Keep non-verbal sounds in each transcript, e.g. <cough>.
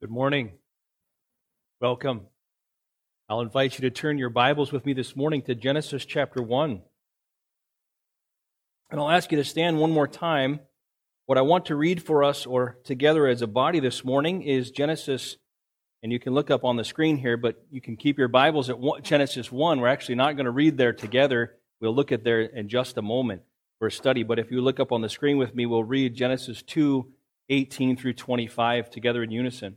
Good morning. Welcome. I'll invite you to turn your Bibles with me this morning to Genesis chapter 1. And I'll ask you to stand one more time. What I want to read for us or together as a body this morning is Genesis, and you can look up on the screen here, but you can keep your Bibles at Genesis 1. We're actually not going to read there together. We'll look at there in just a moment for a study. But if you look up on the screen with me, we'll read Genesis 2 18 through 25 together in unison.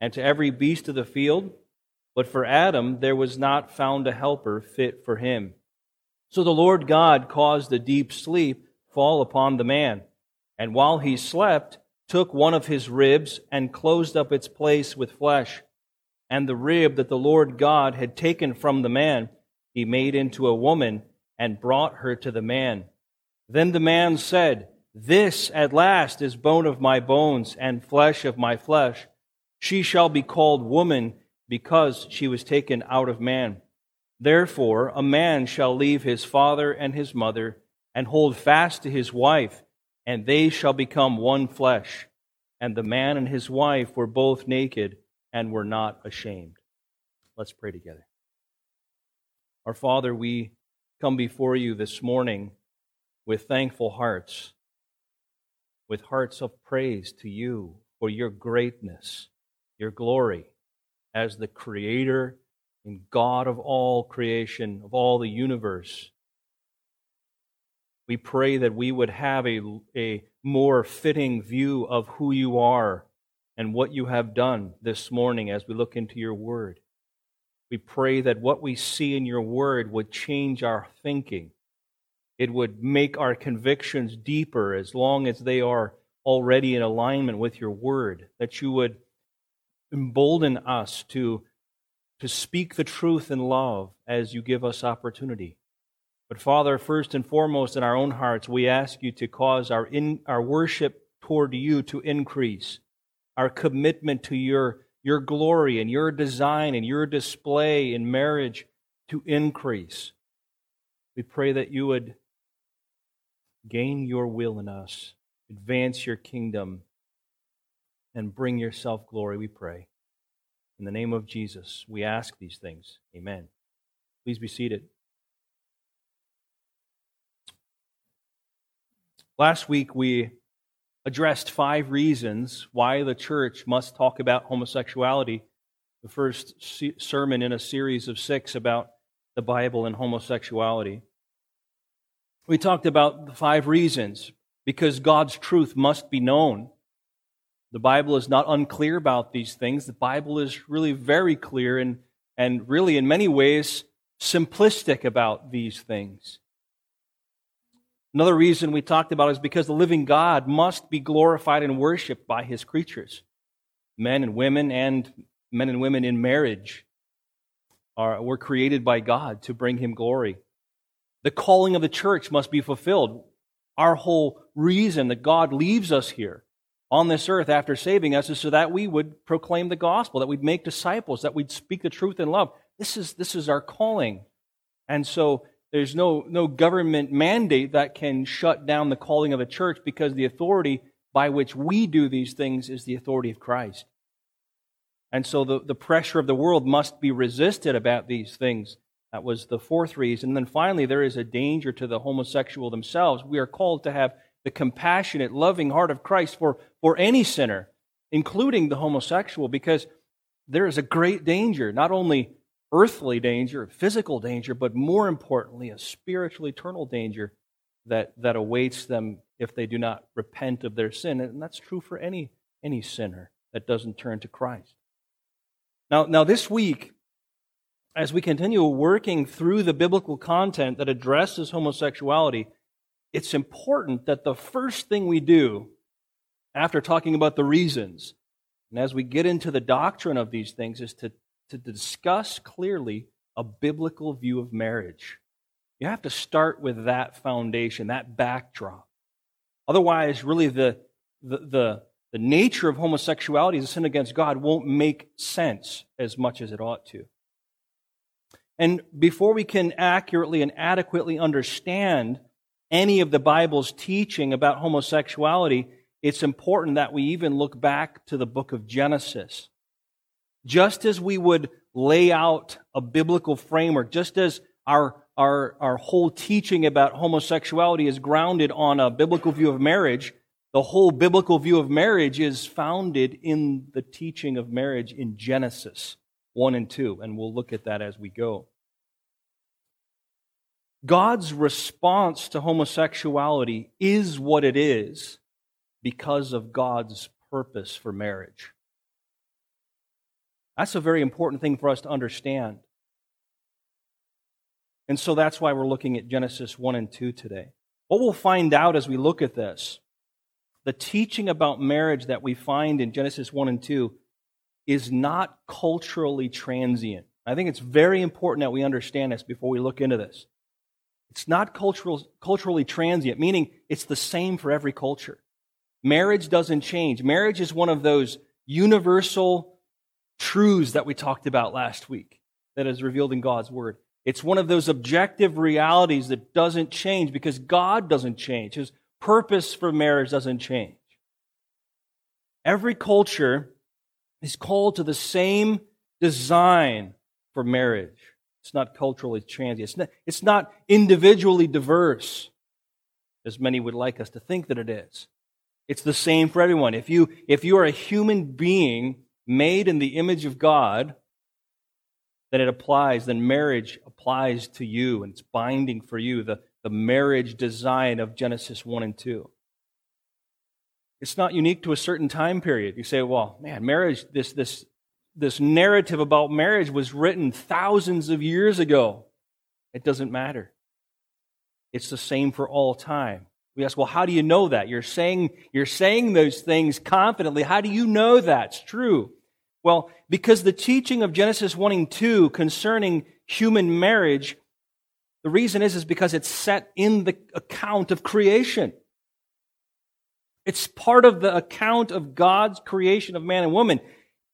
and to every beast of the field. But for Adam there was not found a helper fit for him. So the Lord God caused a deep sleep fall upon the man, and while he slept, took one of his ribs and closed up its place with flesh. And the rib that the Lord God had taken from the man, he made into a woman and brought her to the man. Then the man said, This at last is bone of my bones and flesh of my flesh. She shall be called woman because she was taken out of man. Therefore, a man shall leave his father and his mother and hold fast to his wife, and they shall become one flesh. And the man and his wife were both naked and were not ashamed. Let's pray together. Our Father, we come before you this morning with thankful hearts, with hearts of praise to you for your greatness your glory as the creator and God of all creation, of all the universe. We pray that we would have a, a more fitting view of who you are and what you have done this morning as we look into your word. We pray that what we see in your word would change our thinking. It would make our convictions deeper as long as they are already in alignment with your word. That you would embolden us to, to speak the truth in love as you give us opportunity. But Father, first and foremost in our own hearts, we ask you to cause our, in, our worship toward you to increase, our commitment to your, your glory and your design and your display in marriage to increase. We pray that you would gain your will in us, advance your kingdom, and bring yourself glory, we pray. In the name of Jesus, we ask these things. Amen. Please be seated. Last week, we addressed five reasons why the church must talk about homosexuality. The first sermon in a series of six about the Bible and homosexuality. We talked about the five reasons because God's truth must be known. The Bible is not unclear about these things. The Bible is really very clear and, and really, in many ways, simplistic about these things. Another reason we talked about is because the living God must be glorified and worshiped by his creatures. Men and women and men and women in marriage are, were created by God to bring him glory. The calling of the church must be fulfilled. Our whole reason that God leaves us here on this earth after saving us is so that we would proclaim the gospel, that we'd make disciples, that we'd speak the truth in love. This is, this is our calling. And so there's no, no government mandate that can shut down the calling of the church because the authority by which we do these things is the authority of Christ. And so the, the pressure of the world must be resisted about these things. That was the fourth reason. And then finally, there is a danger to the homosexual themselves. We are called to have the compassionate, loving heart of Christ for, for any sinner, including the homosexual, because there is a great danger, not only earthly danger, physical danger, but more importantly, a spiritual, eternal danger that, that awaits them if they do not repent of their sin. And that's true for any, any sinner that doesn't turn to Christ. Now, now, this week, as we continue working through the biblical content that addresses homosexuality, it's important that the first thing we do after talking about the reasons and as we get into the doctrine of these things, is to, to discuss clearly a biblical view of marriage. You have to start with that foundation, that backdrop. Otherwise, really, the, the, the, the nature of homosexuality as a sin against God won't make sense as much as it ought to. And before we can accurately and adequately understand any of the Bible's teaching about homosexuality, it's important that we even look back to the book of Genesis. Just as we would lay out a biblical framework, just as our, our, our whole teaching about homosexuality is grounded on a biblical view of marriage, the whole biblical view of marriage is founded in the teaching of marriage in Genesis 1 and 2, and we'll look at that as we go. God's response to homosexuality is what it is because of God's purpose for marriage. That's a very important thing for us to understand. And so that's why we're looking at Genesis 1 and 2 today. What we'll find out as we look at this, the teaching about marriage that we find in Genesis 1 and 2 is not culturally transient. I think it's very important that we understand this before we look into this. It's not cultural, culturally transient, meaning it's the same for every culture. Marriage doesn't change. Marriage is one of those universal truths that we talked about last week that is revealed in God's Word. It's one of those objective realities that doesn't change because God doesn't change. His purpose for marriage doesn't change. Every culture is called to the same design for marriage. It's not culturally transient. It's not, it's not individually diverse, as many would like us to think that it is. It's the same for everyone. If you, if you are a human being made in the image of God, then it applies, then marriage applies to you and it's binding for you, the, the marriage design of Genesis 1 and 2. It's not unique to a certain time period. You say, well, man, marriage, this, this this narrative about marriage was written thousands of years ago. It doesn't matter. It's the same for all time. We ask, well, how do you know that? You're saying, you're saying those things confidently. How do you know that's true? Well, because the teaching of Genesis 1 and 2 concerning human marriage, the reason is, is because it's set in the account of creation. It's part of the account of God's creation of man and woman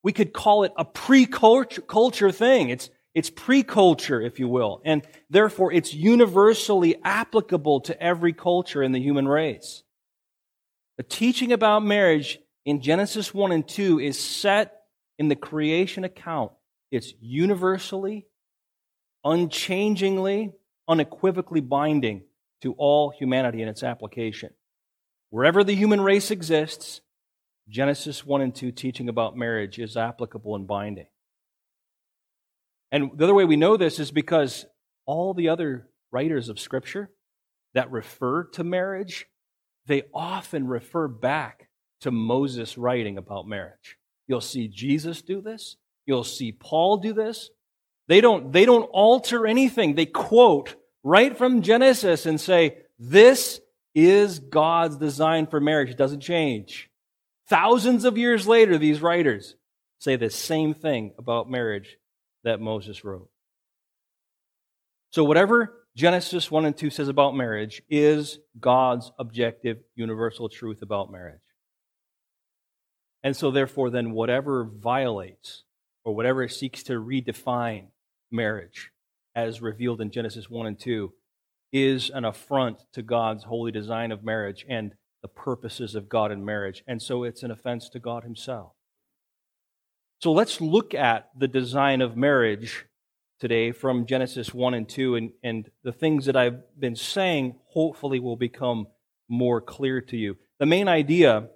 we could call it a pre-culture thing. It's, it's pre-culture, if you will. And therefore, it's universally applicable to every culture in the human race. The teaching about marriage in Genesis 1 and 2 is set in the creation account. It's universally, unchangingly, unequivocally binding to all humanity in its application. Wherever the human race exists, Genesis 1 and 2 teaching about marriage is applicable and binding. And the other way we know this is because all the other writers of Scripture that refer to marriage, they often refer back to Moses writing about marriage. You'll see Jesus do this. You'll see Paul do this. They don't, they don't alter anything. They quote right from Genesis and say, this is God's design for marriage. It doesn't change. Thousands of years later, these writers say the same thing about marriage that Moses wrote. So, whatever Genesis 1 and 2 says about marriage is God's objective, universal truth about marriage. And so, therefore, then, whatever violates or whatever seeks to redefine marriage as revealed in Genesis 1 and 2 is an affront to God's holy design of marriage and the purposes of God in marriage. And so it's an offense to God Himself. So let's look at the design of marriage today from Genesis 1 and 2, and, and the things that I've been saying hopefully will become more clear to you. The main idea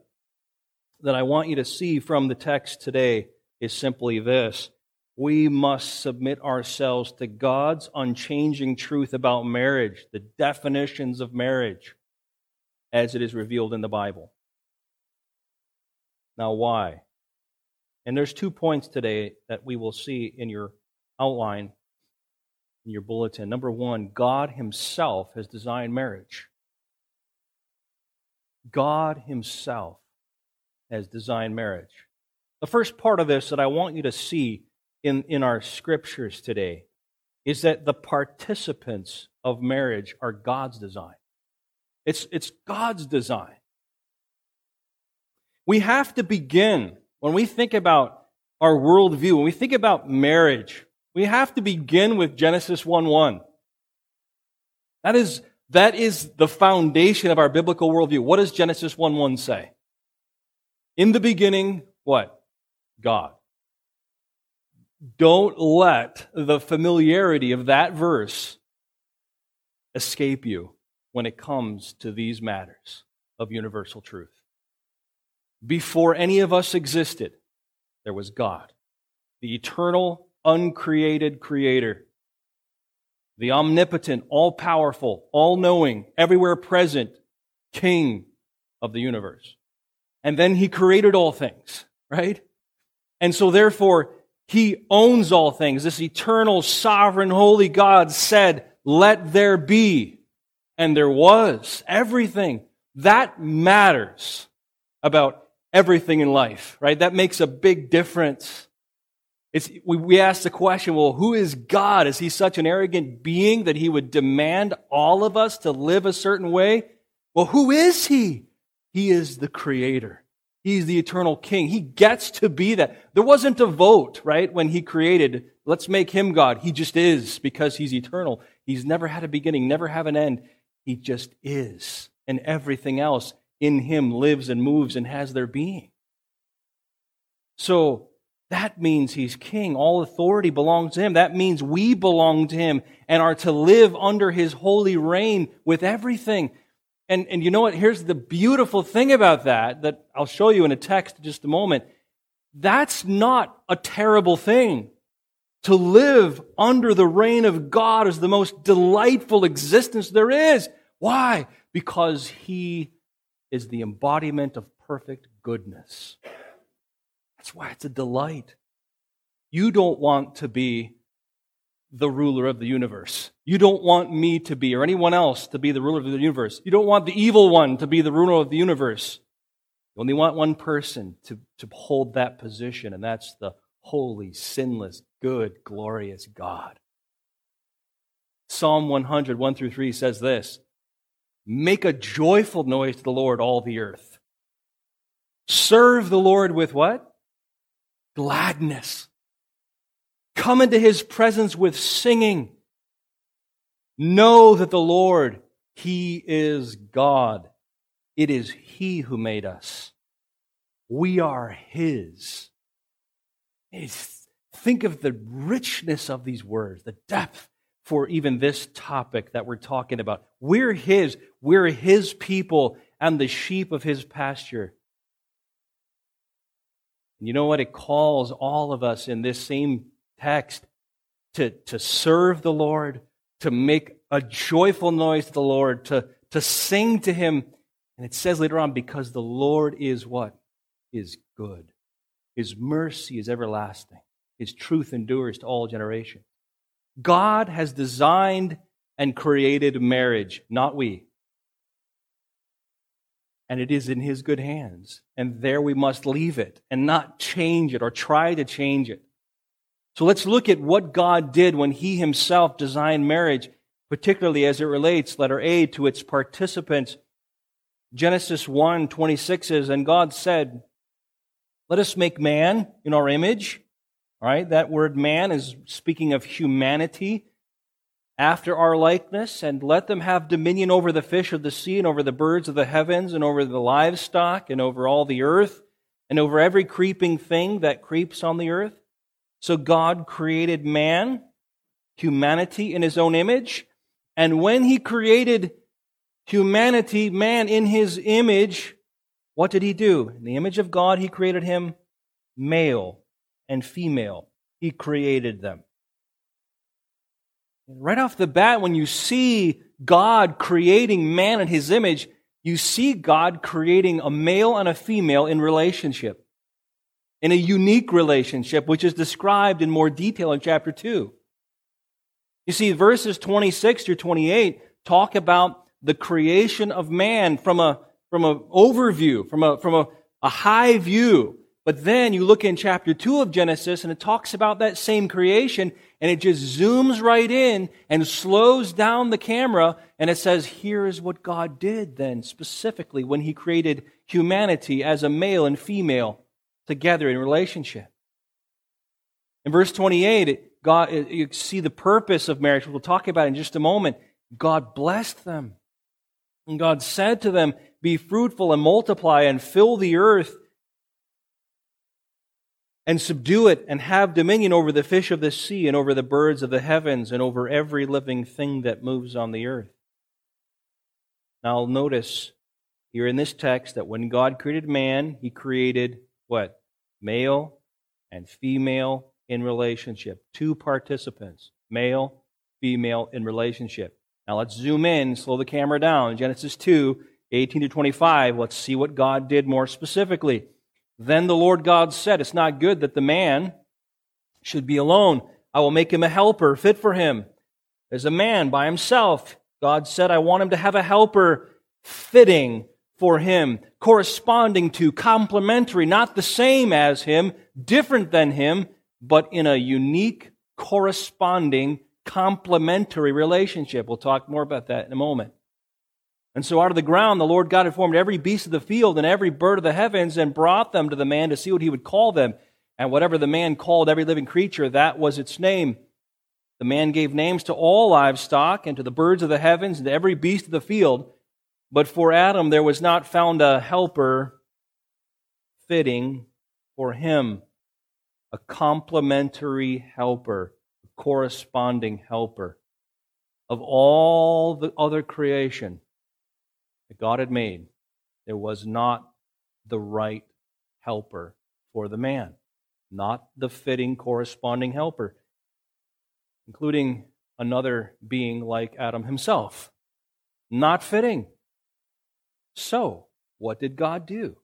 that I want you to see from the text today is simply this. We must submit ourselves to God's unchanging truth about marriage, the definitions of marriage as it is revealed in the Bible. Now, why? And there's two points today that we will see in your outline, in your bulletin. Number one, God Himself has designed marriage. God Himself has designed marriage. The first part of this that I want you to see in, in our scriptures today is that the participants of marriage are God's design. It's, it's God's design. We have to begin, when we think about our worldview, when we think about marriage, we have to begin with Genesis 1 1. That is, that is the foundation of our biblical worldview. What does Genesis 1 1 say? In the beginning, what? God. Don't let the familiarity of that verse escape you when it comes to these matters of universal truth. Before any of us existed, there was God, the eternal, uncreated creator, the omnipotent, all powerful, all knowing, everywhere present King of the universe. And then he created all things, right? And so therefore, he owns all things. This eternal, sovereign, holy God said, let there be. And there was everything. That matters about everything in life, right? That makes a big difference. It's, we, we ask the question, well, who is God? Is he such an arrogant being that he would demand all of us to live a certain way? Well, who is he? He is the creator. He's the eternal king. He gets to be that. There wasn't a vote, right? When he created, let's make him God. He just is because he's eternal. He's never had a beginning, never have an end. He just is. And everything else in him lives and moves and has their being. So that means he's king. All authority belongs to him. That means we belong to him and are to live under his holy reign with everything. And, and you know what? Here's the beautiful thing about that, that I'll show you in a text in just a moment. That's not a terrible thing. To live under the reign of God is the most delightful existence there is. Why? Because He is the embodiment of perfect goodness. That's why it's a delight. You don't want to be the ruler of the universe. You don't want me to be, or anyone else to be the ruler of the universe. You don't want the evil one to be the ruler of the universe. You only want one person to, to hold that position, and that's the holy, sinless, good, glorious God. Psalm 100, 1 through 3 says this Make a joyful noise to the Lord, all the earth. Serve the Lord with what? Gladness. Come into his presence with singing. Know that the Lord, he is God. It is he who made us. We are his. Think of the richness of these words, the depth for even this topic that we're talking about. We're his. We're his people and the sheep of his pasture. You know what? It calls all of us in this same text to, to serve the Lord, to make a joyful noise to the Lord, to, to sing to Him. And it says later on, because the Lord is what? Is good. His mercy is everlasting. His truth endures to all generations. God has designed and created marriage, not we. And it is in His good hands. And there we must leave it and not change it or try to change it. So let's look at what God did when He Himself designed marriage, particularly as it relates, letter A, to its participants. Genesis 1 26 says, And God said, Let us make man in our image. Right, that word man is speaking of humanity after our likeness, and let them have dominion over the fish of the sea, and over the birds of the heavens, and over the livestock, and over all the earth, and over every creeping thing that creeps on the earth. So God created man, humanity in his own image. And when he created humanity, man in his image, what did he do? In the image of God, he created him male and female. He created them. Right off the bat, when you see God creating man in his image, you see God creating a male and a female in relationship in a unique relationship, which is described in more detail in chapter 2. You see, verses 26 through 28 talk about the creation of man from a from an overview, from a from a, a high view. But then you look in chapter 2 of Genesis and it talks about that same creation and it just zooms right in and slows down the camera and it says, here is what God did then specifically when he created humanity as a male and female together in relationship. In verse 28, God, you see the purpose of marriage. We'll talk about in just a moment. God blessed them. And God said to them, Be fruitful and multiply and fill the earth and subdue it and have dominion over the fish of the sea and over the birds of the heavens and over every living thing that moves on the earth. Now, notice here in this text that when God created man, he created what? Male and female in relationship. Two participants, male, female in relationship. Now let's zoom in, slow the camera down. Genesis 2, 18 to 25. Let's see what God did more specifically. Then the Lord God said, It's not good that the man should be alone. I will make him a helper fit for him. As a man by himself, God said, I want him to have a helper fitting for him, corresponding to, complementary, not the same as him, different than him, but in a unique, corresponding, complementary relationship. We'll talk more about that in a moment. And so out of the ground, the Lord God had formed every beast of the field and every bird of the heavens and brought them to the man to see what he would call them. And whatever the man called every living creature, that was its name. The man gave names to all livestock and to the birds of the heavens and to every beast of the field. But for Adam, there was not found a helper fitting for him, a complementary helper, a corresponding helper. Of all the other creation, that God had made, there was not the right helper for the man, not the fitting corresponding helper, including another being like Adam himself. Not fitting. So, what did God do?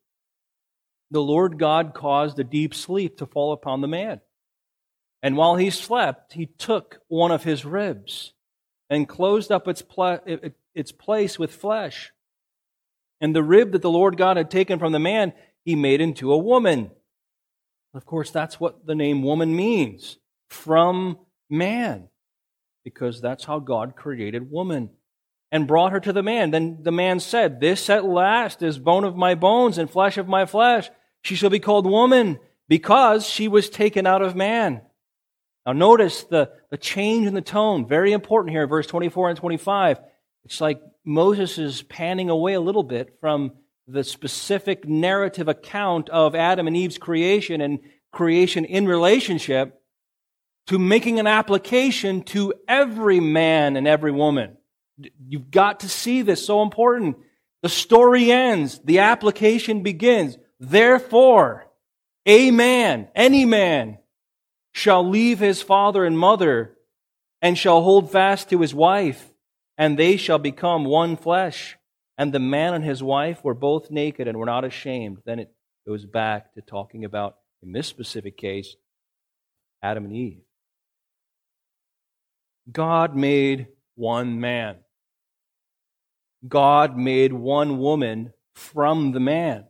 The Lord God caused a deep sleep to fall upon the man. And while he slept, he took one of his ribs and closed up its, pla- its place with flesh. And the rib that the Lord God had taken from the man, he made into a woman. Of course, that's what the name woman means from man, because that's how God created woman and brought her to the man. Then the man said, This at last is bone of my bones and flesh of my flesh. She shall be called woman because she was taken out of man. Now, notice the, the change in the tone. Very important here, verse 24 and 25. It's like Moses is panning away a little bit from the specific narrative account of Adam and Eve's creation and creation in relationship to making an application to every man and every woman. You've got to see this, so important. The story ends, the application begins. Therefore, a man, any man, shall leave his father and mother and shall hold fast to his wife and they shall become one flesh. And the man and his wife were both naked and were not ashamed. Then it goes back to talking about, in this specific case, Adam and Eve. God made one man. God made one woman from the man.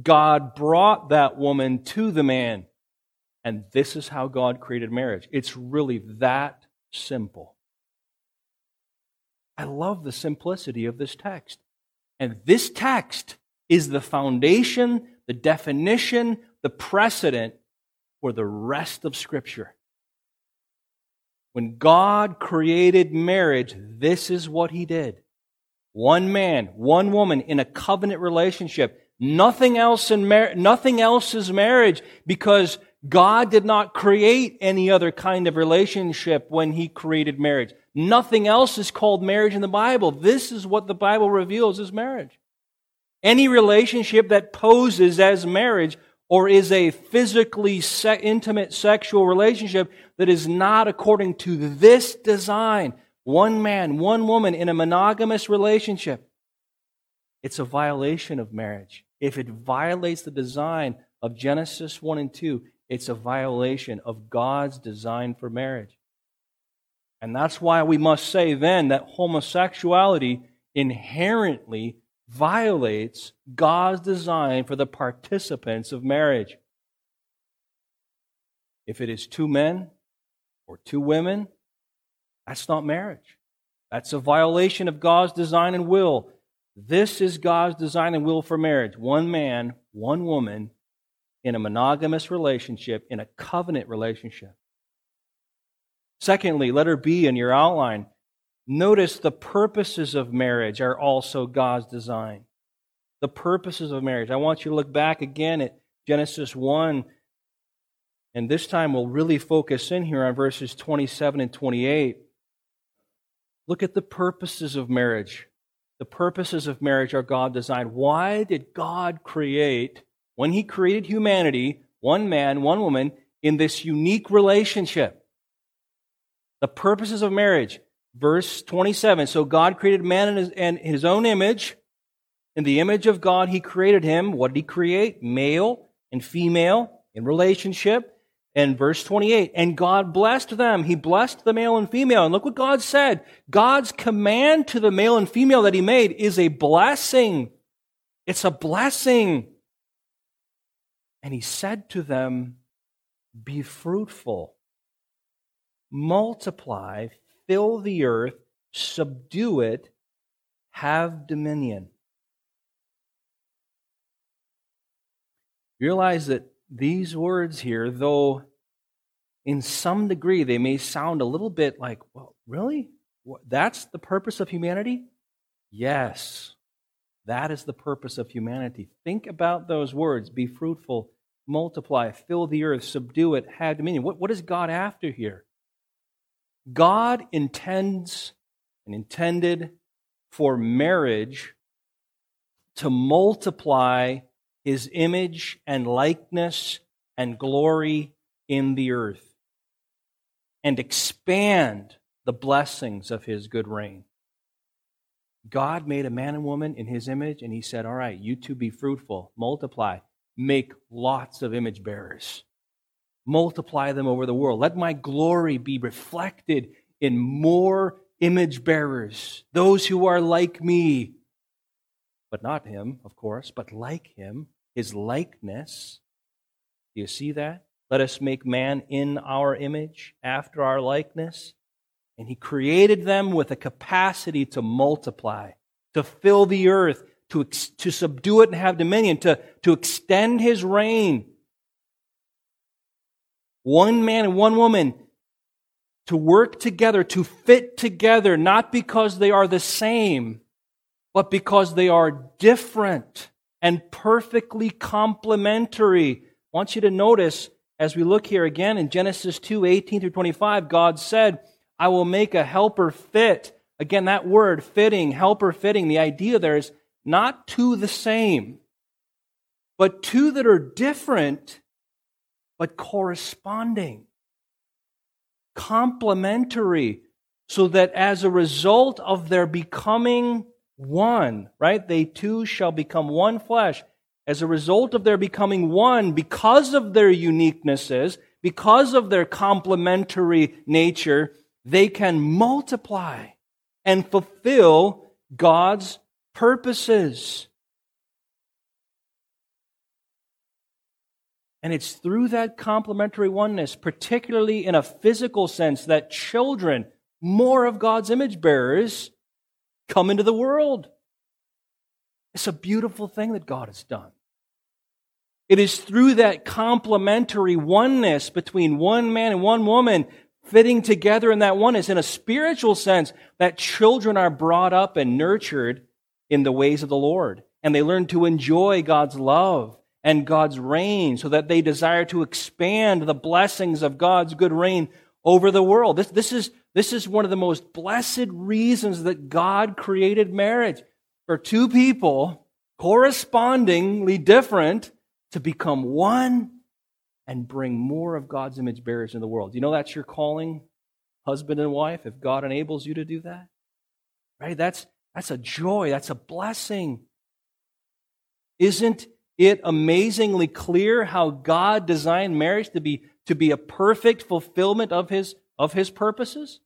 God brought that woman to the man. And this is how God created marriage. It's really that simple. I love the simplicity of this text. And this text is the foundation, the definition, the precedent for the rest of Scripture. When God created marriage, this is what He did. One man, one woman in a covenant relationship. Nothing else in mar- nothing else is marriage because God did not create any other kind of relationship when He created marriage. Nothing else is called marriage in the Bible. This is what the Bible reveals as marriage. Any relationship that poses as marriage or is a physically se- intimate sexual relationship that is not according to this design, one man, one woman in a monogamous relationship, it's a violation of marriage. If it violates the design of Genesis 1 and 2, it's a violation of God's design for marriage. And that's why we must say then that homosexuality inherently violates God's design for the participants of marriage. If it is two men or two women, that's not marriage. That's a violation of God's design and will. This is God's design and will for marriage one man, one woman in a monogamous relationship, in a covenant relationship. Secondly, letter B in your outline, notice the purposes of marriage are also God's design. The purposes of marriage. I want you to look back again at Genesis 1, and this time we'll really focus in here on verses 27 and 28. Look at the purposes of marriage. The purposes of marriage are God designed. Why did God create, when He created humanity, one man, one woman, in this unique relationship? The purposes of marriage. Verse 27. So God created man in his, in his own image. In the image of God, He created him. What did He create? Male and female in relationship. And verse 28, and God blessed them. He blessed the male and female. And look what God said. God's command to the male and female that he made is a blessing. It's a blessing. And he said to them, be fruitful, multiply, fill the earth, subdue it, have dominion. Realize that these words here, though in some degree they may sound a little bit like, well, really? That's the purpose of humanity? Yes, that is the purpose of humanity. Think about those words be fruitful, multiply, fill the earth, subdue it, have dominion. What, what is God after here? God intends and intended for marriage to multiply his image and likeness and glory in the earth and expand the blessings of his good reign. God made a man and woman in his image, and he said, All right, you two be fruitful, multiply, make lots of image bearers, multiply them over the world. Let my glory be reflected in more image bearers, those who are like me, but not him, of course, but like him his likeness. Do you see that? Let us make man in our image, after our likeness. And he created them with a capacity to multiply, to fill the earth, to, to subdue it and have dominion, to, to extend his reign. One man and one woman to work together, to fit together, not because they are the same, but because they are different and perfectly complementary. I want you to notice as we look here again in Genesis 2 18 through 25, God said, I will make a helper fit. Again, that word, fitting, helper fitting, the idea there is not two the same, but two that are different, but corresponding, complementary, so that as a result of their becoming one, right? They too shall become one flesh. As a result of their becoming one, because of their uniquenesses, because of their complementary nature, they can multiply and fulfill God's purposes. And it's through that complementary oneness, particularly in a physical sense, that children, more of God's image bearers, come into the world. It's a beautiful thing that God has done. It is through that complementary oneness between one man and one woman fitting together in that oneness in a spiritual sense that children are brought up and nurtured in the ways of the Lord. And they learn to enjoy God's love and God's reign so that they desire to expand the blessings of God's good reign over the world. This, this, is, this is one of the most blessed reasons that God created marriage for two people correspondingly different to become one and bring more of God's image bearers in the world. You know that's your calling, husband and wife, if God enables you to do that? Right? That's that's a joy, that's a blessing. Isn't it amazingly clear how God designed marriage to be to be a perfect fulfillment of his, of his purposes?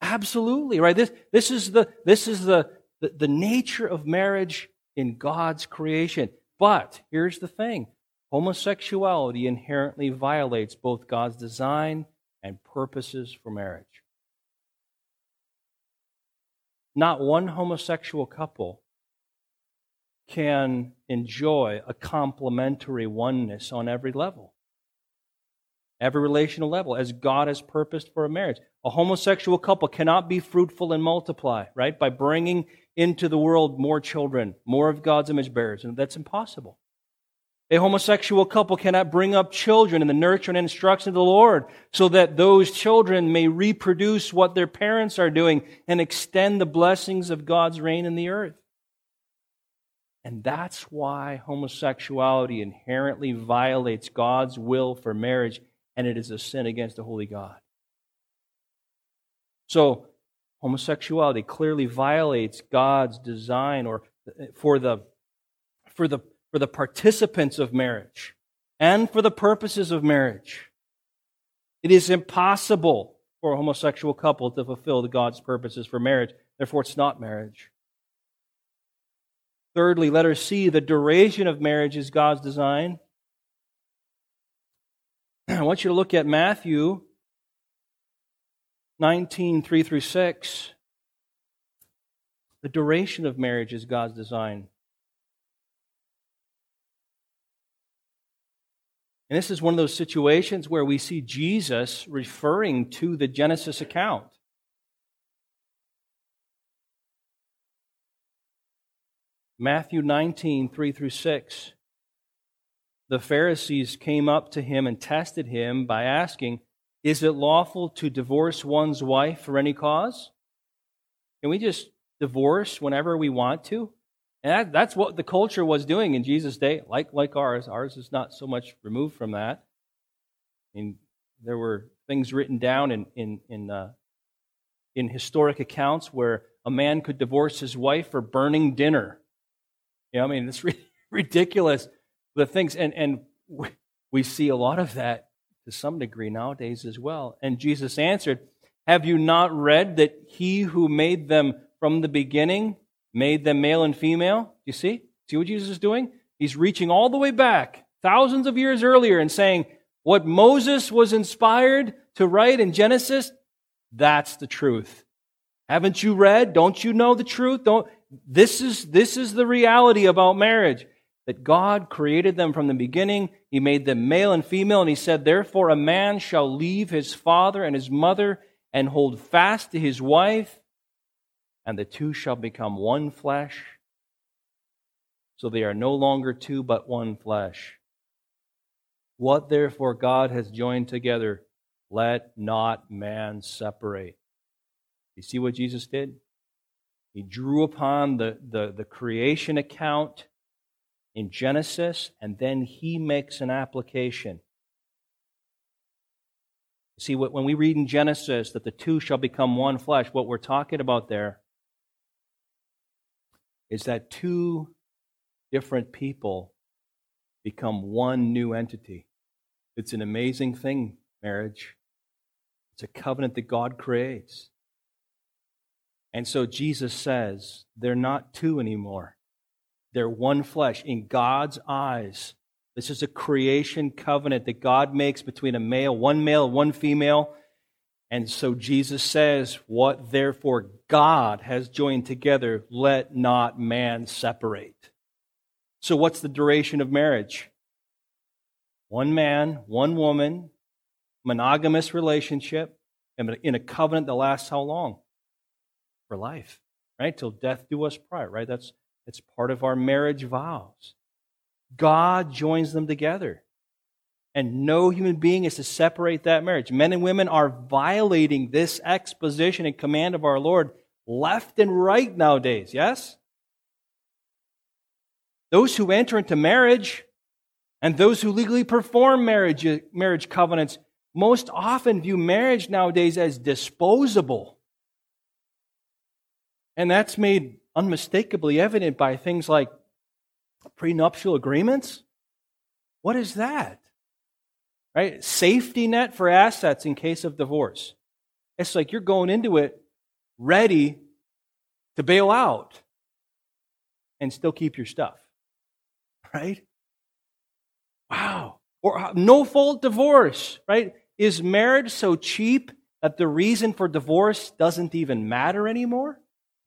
Absolutely, right? This, this is the, this is the, the, the nature of marriage in God's creation. But here's the thing homosexuality inherently violates both God's design and purposes for marriage. Not one homosexual couple can enjoy a complementary oneness on every level, every relational level, as God has purposed for a marriage. A homosexual couple cannot be fruitful and multiply, right? By bringing into the world more children, more of God's image bearers. And that's impossible. A homosexual couple cannot bring up children in the nurture and instruction of the Lord so that those children may reproduce what their parents are doing and extend the blessings of God's reign in the earth. And that's why homosexuality inherently violates God's will for marriage and it is a sin against the holy God. So, homosexuality clearly violates God's design or uh, for the for the for the participants of marriage and for the purposes of marriage. It is impossible for a homosexual couple to fulfill God's purposes for marriage. Therefore, it's not marriage. Thirdly, let us see the duration of marriage is God's design. <clears throat> I want you to look at Matthew 19, 3 through 6. The duration of marriage is God's design. And this is one of those situations where we see Jesus referring to the Genesis account. Matthew 19, 3 through 6. The Pharisees came up to him and tested him by asking, Is it lawful to divorce one's wife for any cause? Can we just divorce whenever we want to? And that, that's what the culture was doing in Jesus' day, like, like ours. Ours is not so much removed from that. Mean, there were things written down in, in, in, uh, in historic accounts where a man could divorce his wife for burning dinner. You know, I mean, it's <laughs> ridiculous the things, and, and we see a lot of that to some degree nowadays as well. And Jesus answered, Have you not read that he who made them from the beginning made them male and female? You see? See what Jesus is doing? He's reaching all the way back, thousands of years earlier, and saying, What Moses was inspired to write in Genesis, that's the truth. Haven't you read? Don't you know the truth? Don't, this is, this is the reality about marriage. That God created them from the beginning. He made them male and female. And he said, therefore a man shall leave his father and his mother and hold fast to his wife and the two shall become one flesh. So they are no longer two, but one flesh. What therefore God has joined together, let not man separate. You see what Jesus did? He drew upon the, the, the creation account in Genesis, and then he makes an application. See, when we read in Genesis that the two shall become one flesh, what we're talking about there is that two different people become one new entity. It's an amazing thing, marriage. It's a covenant that God creates. And so Jesus says they're not two anymore. They're one flesh. In God's eyes, this is a creation covenant that God makes between a male, one male, one female. And so Jesus says, What therefore God has joined together, let not man separate. So, what's the duration of marriage? One man, one woman, monogamous relationship, in a covenant that lasts how long? For life, right? Till death do us part, right? That's, that's part of our marriage vows. God joins them together and no human being is to separate that marriage. Men and women are violating this exposition and command of our Lord left and right nowadays, yes? Those who enter into marriage and those who legally perform marriage, marriage covenants most often view marriage nowadays as disposable. And that's made unmistakably evident by things like prenuptial agreements. What is that? right? Safety net for assets in case of divorce. It's like you're going into it ready to bail out. and still keep your stuff. <laughs> Right? Wow. Or uh, no fault divorce, right? Is marriage so cheap that the reason for divorce doesn't even matter anymore?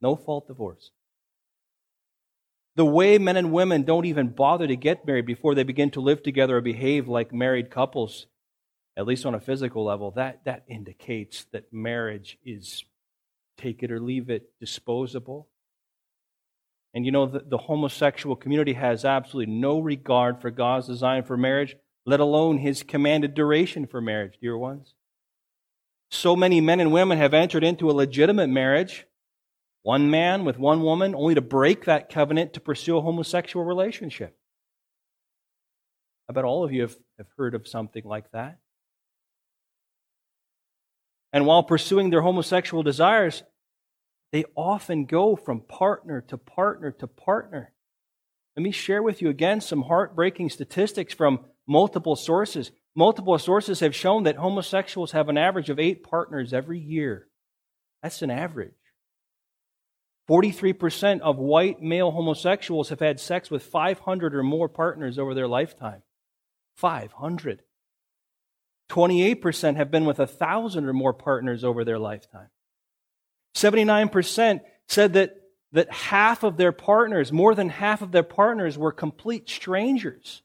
No fault divorce. The way men and women don't even bother to get married before they begin to live together or behave like married couples, at least on a physical level, that, that indicates that marriage is take it or leave it, disposable. And you know, the, the homosexual community has absolutely no regard for God's design for marriage, let alone his commanded duration for marriage, dear ones. So many men and women have entered into a legitimate marriage, one man with one woman, only to break that covenant to pursue a homosexual relationship. I bet all of you have, have heard of something like that. And while pursuing their homosexual desires, they often go from partner to partner to partner. Let me share with you again some heartbreaking statistics from multiple sources. Multiple sources have shown that homosexuals have an average of eight partners every year. That's an average. 43% of white male homosexuals have had sex with 500 or more partners over their lifetime. 500. 28% have been with 1,000 or more partners over their lifetime. 79% said that, that half of their partners, more than half of their partners, were complete strangers.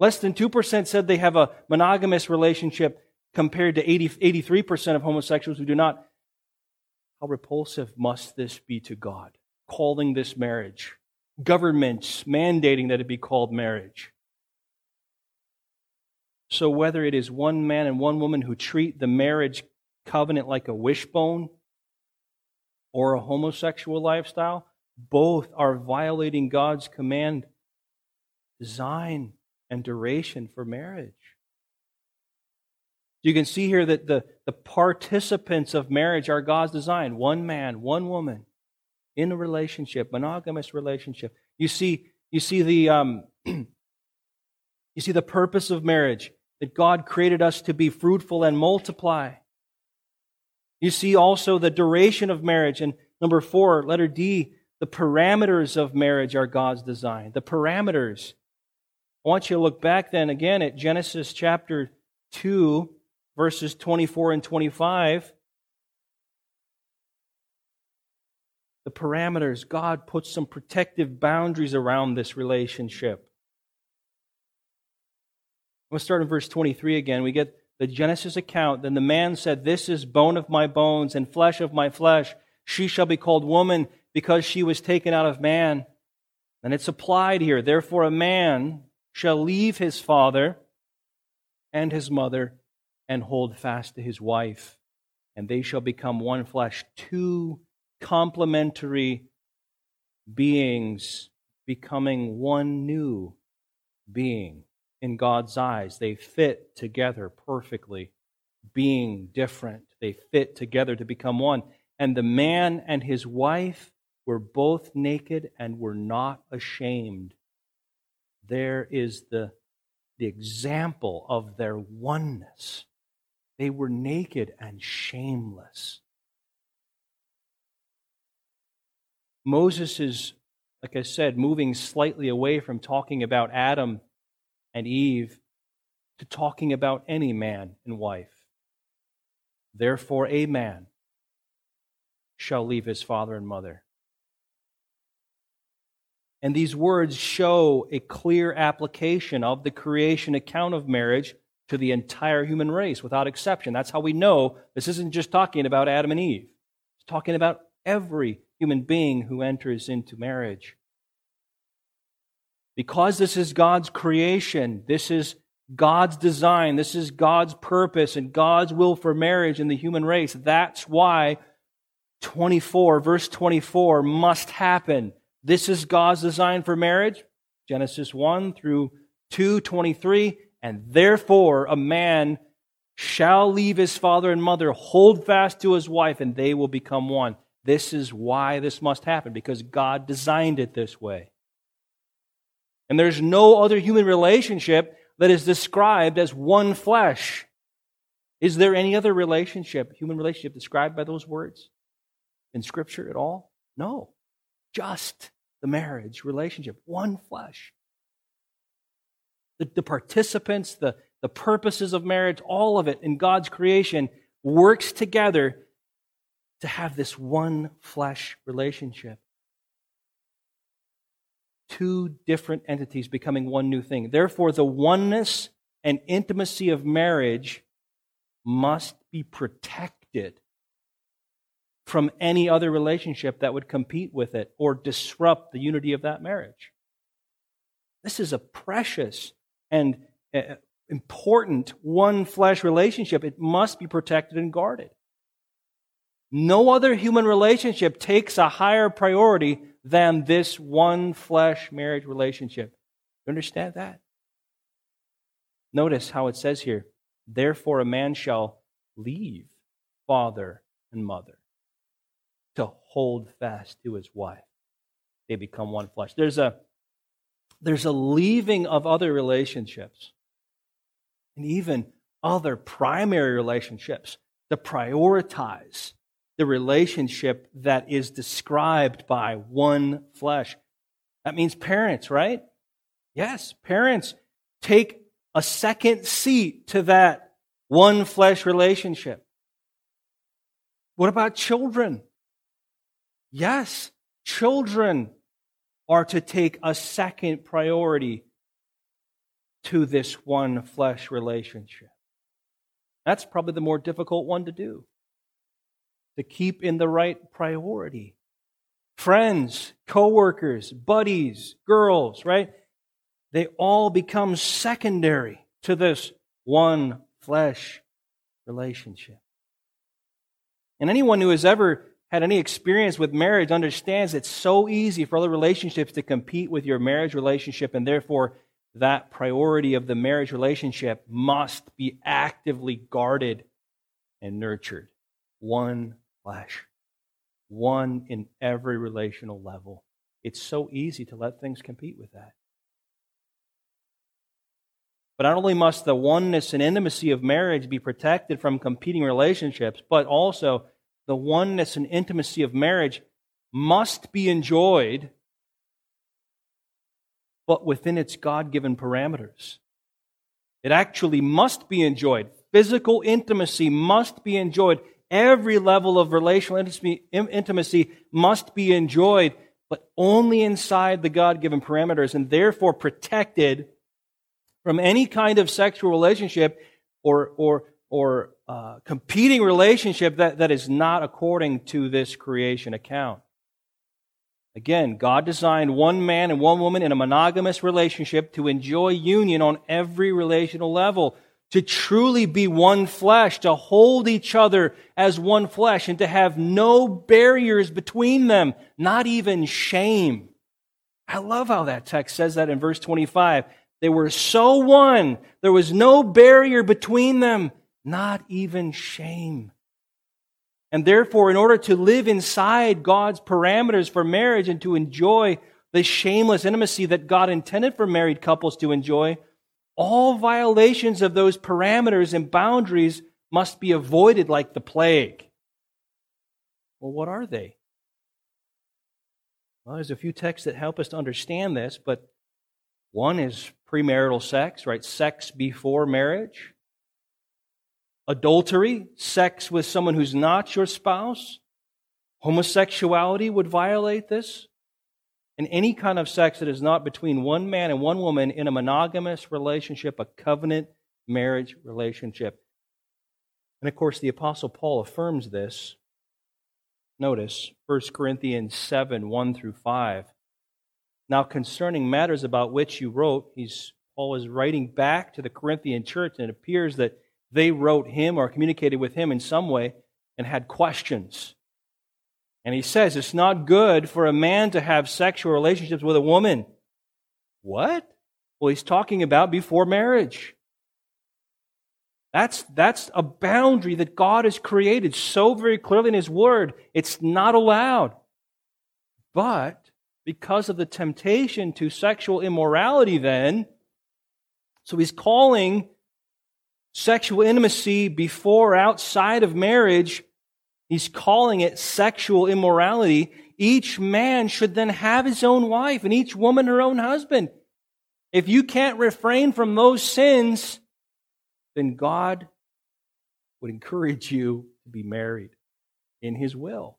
Less than 2% said they have a monogamous relationship compared to 80, 83% of homosexuals who do not. How repulsive must this be to God, calling this marriage? Governments mandating that it be called marriage. So, whether it is one man and one woman who treat the marriage covenant like a wishbone or a homosexual lifestyle, both are violating God's command, design, and duration for marriage. You can see here that the, the participants of marriage are God's design one man, one woman in a relationship, monogamous relationship. You see, you see the um, <clears throat> you see the purpose of marriage that God created us to be fruitful and multiply. You see also the duration of marriage. And number four, letter D, the parameters of marriage are God's design. The parameters. I want you to look back then again at Genesis chapter 2, verses 24 and 25. The parameters, God puts some protective boundaries around this relationship. Let's start in verse 23 again. We get the Genesis account, then the man said, This is bone of my bones and flesh of my flesh. She shall be called woman because she was taken out of man. And it's applied here. Therefore, a man shall leave his father and his mother and hold fast to his wife, and they shall become one flesh. Two complementary beings becoming one new being in God's eyes. They fit together perfectly, being different. They fit together to become one. And the man and his wife were both naked and were not ashamed. There is the, the example of their oneness. They were naked and shameless. Moses is, like I said, moving slightly away from talking about Adam and Eve to talking about any man and wife. Therefore, a man shall leave his father and mother. And these words show a clear application of the creation account of marriage to the entire human race without exception. That's how we know this isn't just talking about Adam and Eve, it's talking about every human being who enters into marriage. Because this is God's creation, this is God's design, this is God's purpose and God's will for marriage in the human race. That's why 24, verse 24, must happen. This is God's design for marriage. Genesis 1 through 2, 23. And therefore, a man shall leave his father and mother, hold fast to his wife, and they will become one. This is why this must happen, because God designed it this way. And there's no other human relationship that is described as one flesh. Is there any other relationship, human relationship, described by those words in Scripture at all? No. just the marriage relationship, one flesh. The, the participants, the, the purposes of marriage, all of it in God's creation works together to have this one flesh relationship. Two different entities becoming one new thing. Therefore, the oneness and intimacy of marriage must be protected from any other relationship that would compete with it or disrupt the unity of that marriage. This is a precious and uh, important one flesh relationship. It must be protected and guarded. No other human relationship takes a higher priority than this one flesh marriage relationship. You understand that? Notice how it says here, therefore a man shall leave father and mother to hold fast to his wife. They become one flesh. There's a there's a leaving of other relationships and even other primary relationships to prioritize the relationship that is described by one flesh. That means parents, right? Yes, parents take a second seat to that one flesh relationship. What about children? Yes, children are to take a second priority to this one flesh relationship. That's probably the more difficult one to do. To keep in the right priority. Friends, coworkers, buddies, girls, right? They all become secondary to this one flesh relationship. And anyone who has ever had any experience with marriage understands it's so easy for other relationships to compete with your marriage relationship, and therefore that priority of the marriage relationship must be actively guarded and nurtured. One flesh, one in every relational level. It's so easy to let things compete with that. But not only must the oneness and intimacy of marriage be protected from competing relationships, but also the oneness and intimacy of marriage must be enjoyed, but within its God given parameters. It actually must be enjoyed. Physical intimacy must be enjoyed. Every level of relational intimacy must be enjoyed, but only inside the God given parameters and therefore protected from any kind of sexual relationship or, or, or uh, competing relationship that, that is not according to this creation account. Again, God designed one man and one woman in a monogamous relationship to enjoy union on every relational level, to truly be one flesh, to hold each other as one flesh, and to have no barriers between them, not even shame. I love how that text says that in verse 25. They were so one, there was no barrier between them, not even shame. And therefore, in order to live inside God's parameters for marriage and to enjoy the shameless intimacy that God intended for married couples to enjoy, all violations of those parameters and boundaries must be avoided like the plague. Well, what are they? Well, there's a few texts that help us to understand this, but one is premarital sex, right? Sex before marriage adultery, sex with someone who's not your spouse, homosexuality would violate this. And any kind of sex that is not between one man and one woman in a monogamous relationship, a covenant marriage relationship. And of course, the Apostle Paul affirms this. Notice 1 Corinthians 7 1 through 5. Now, concerning matters about which you wrote, he's, Paul is writing back to the Corinthian church, and it appears that they wrote him or communicated with him in some way and had questions. And he says it's not good for a man to have sexual relationships with a woman. What? Well, he's talking about before marriage. That's, that's a boundary that God has created so very clearly in His Word. It's not allowed. But because of the temptation to sexual immorality, then, so he's calling sexual intimacy before or outside of marriage He's calling it sexual immorality. Each man should then have his own wife and each woman her own husband. If you can't refrain from those sins, then God would encourage you to be married in His will.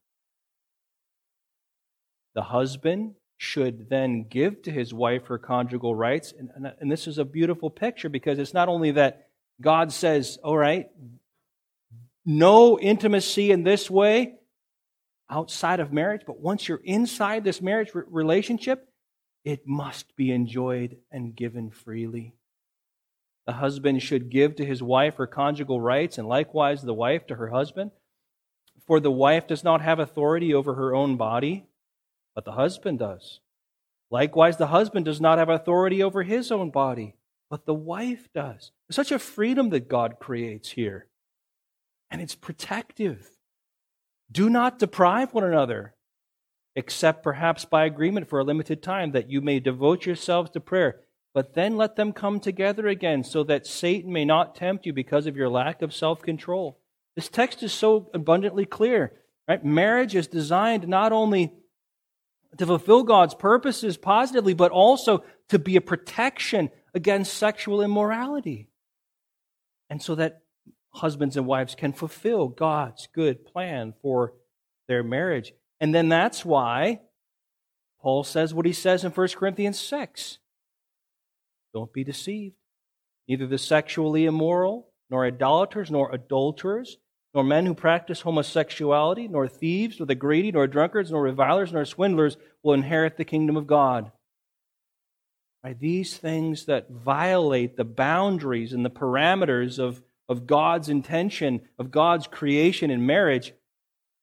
The husband should then give to his wife her conjugal rights. And, and, and, this is a beautiful picture because it's not only that God says, all right, no intimacy in this way outside of marriage, but once you're inside this marriage relationship, it must be enjoyed and given freely. The husband should give to his wife her conjugal rights, and likewise the wife to her husband. For the wife does not have authority over her own body, but the husband does. Likewise, the husband does not have authority over his own body, but the wife does. Such a freedom that God creates here. And it's protective. Do not deprive one another, except perhaps by agreement for a limited time, that you may devote yourselves to prayer. But then let them come together again, so that Satan may not tempt you because of your lack of self control. This text is so abundantly clear. Right? Marriage is designed not only to fulfill God's purposes positively, but also to be a protection against sexual immorality. And so that husbands and wives can fulfill God's good plan for their marriage. And then that's why Paul says what he says in 1 Corinthians 6 Don't be deceived. Neither the sexually immoral, nor idolaters, nor adulterers, nor men who practice homosexuality, nor thieves, nor the greedy, nor drunkards, nor revilers, nor swindlers will inherit the kingdom of God. Right? These things that violate the boundaries and the parameters of of God's intention, of God's creation in marriage,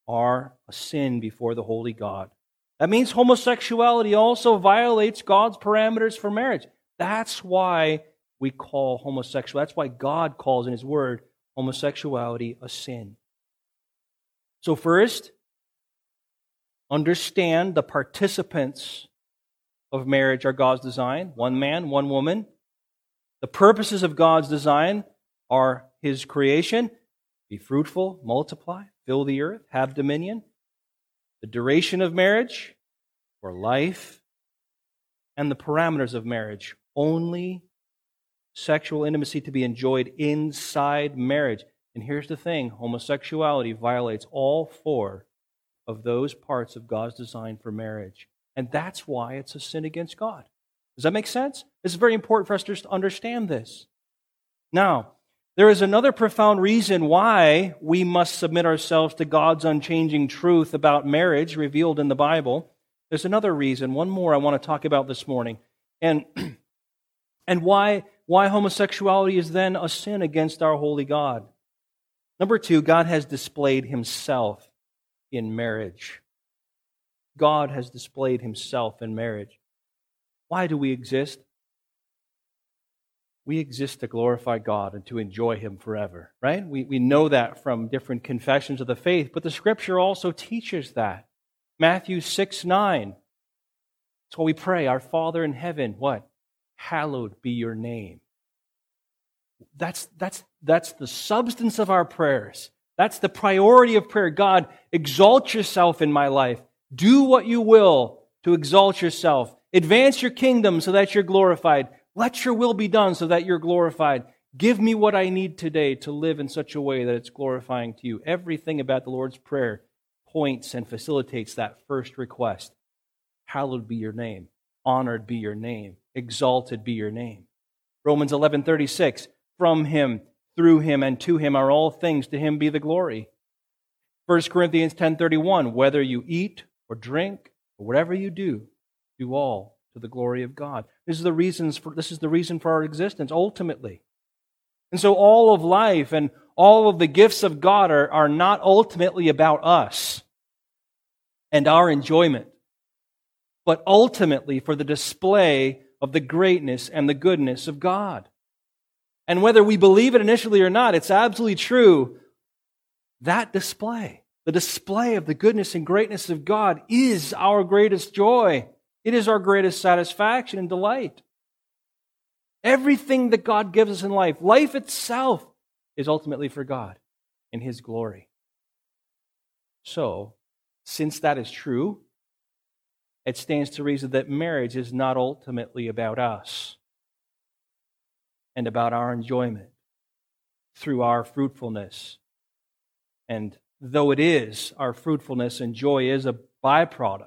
are a sin before the holy God. That means homosexuality also violates God's parameters for marriage. That's why we call homosexual, that's why God calls in His Word homosexuality a sin. So, first, understand the participants of marriage are God's design one man, one woman. The purposes of God's design are his creation be fruitful, multiply, fill the earth, have dominion. The duration of marriage or life and the parameters of marriage. Only sexual intimacy to be enjoyed inside marriage. And here's the thing homosexuality violates all four of those parts of God's design for marriage. And that's why it's a sin against God. Does that make sense? It's very important for us to understand this. Now, there is another profound reason why we must submit ourselves to God's unchanging truth about marriage revealed in the Bible. There's another reason, one more I want to talk about this morning. And, <clears throat> and why, why homosexuality is then a sin against our holy God. Number two, God has displayed himself in marriage. God has displayed himself in marriage. Why do we exist? we exist to glorify God and to enjoy Him forever, right? We, we know that from different confessions of the faith, but the scripture also teaches that. Matthew 6 9. That's what we pray. Our Father in heaven, what? Hallowed be your name. That's, that's, that's the substance of our prayers. That's the priority of prayer. God, exalt yourself in my life. Do what you will to exalt yourself. Advance your kingdom so that you're glorified. Let your will be done so that you're glorified. Give me what I need today to live in such a way that it's glorifying to you. Everything about the Lord's Prayer points and facilitates that first request. Hallowed be your name. Honored be your name. Exalted be your name. Romans 11:36 From him, through him and to him are all things to him be the glory. 1 Corinthians 10:31 Whether you eat or drink or whatever you do, do all to the glory of God. This is the reasons for this is the reason for our existence ultimately. And so all of life and all of the gifts of God are, are not ultimately about us and our enjoyment, but ultimately for the display of the greatness and the goodness of God. And whether we believe it initially or not, it's absolutely true. That display, the display of the goodness and greatness of God, is our greatest joy. It is our greatest satisfaction and delight. Everything that God gives us in life, life itself, is ultimately for God in His glory. So, since that is true, it stands to reason that marriage is not ultimately about us and about our enjoyment through our fruitfulness. And though it is, our fruitfulness and joy is a byproduct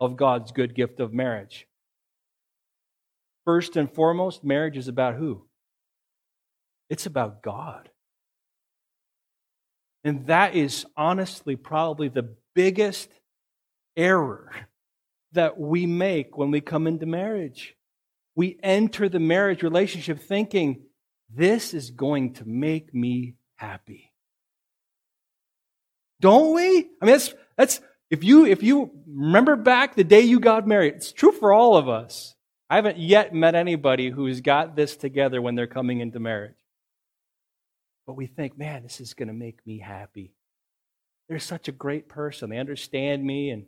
of God's good gift of marriage. First and foremost, marriage is about who? It's about God. And that is honestly probably the biggest error that we make when we come into marriage. We enter the marriage relationship thinking, this is going to make me happy. Don't we? I mean, that's, that's, if you, if you remember back the day you got married, it's true for all of us. I haven't yet met anybody who's got this together when they're coming into marriage. But we think, man, this is going to make me happy. They're such a great person. They understand me and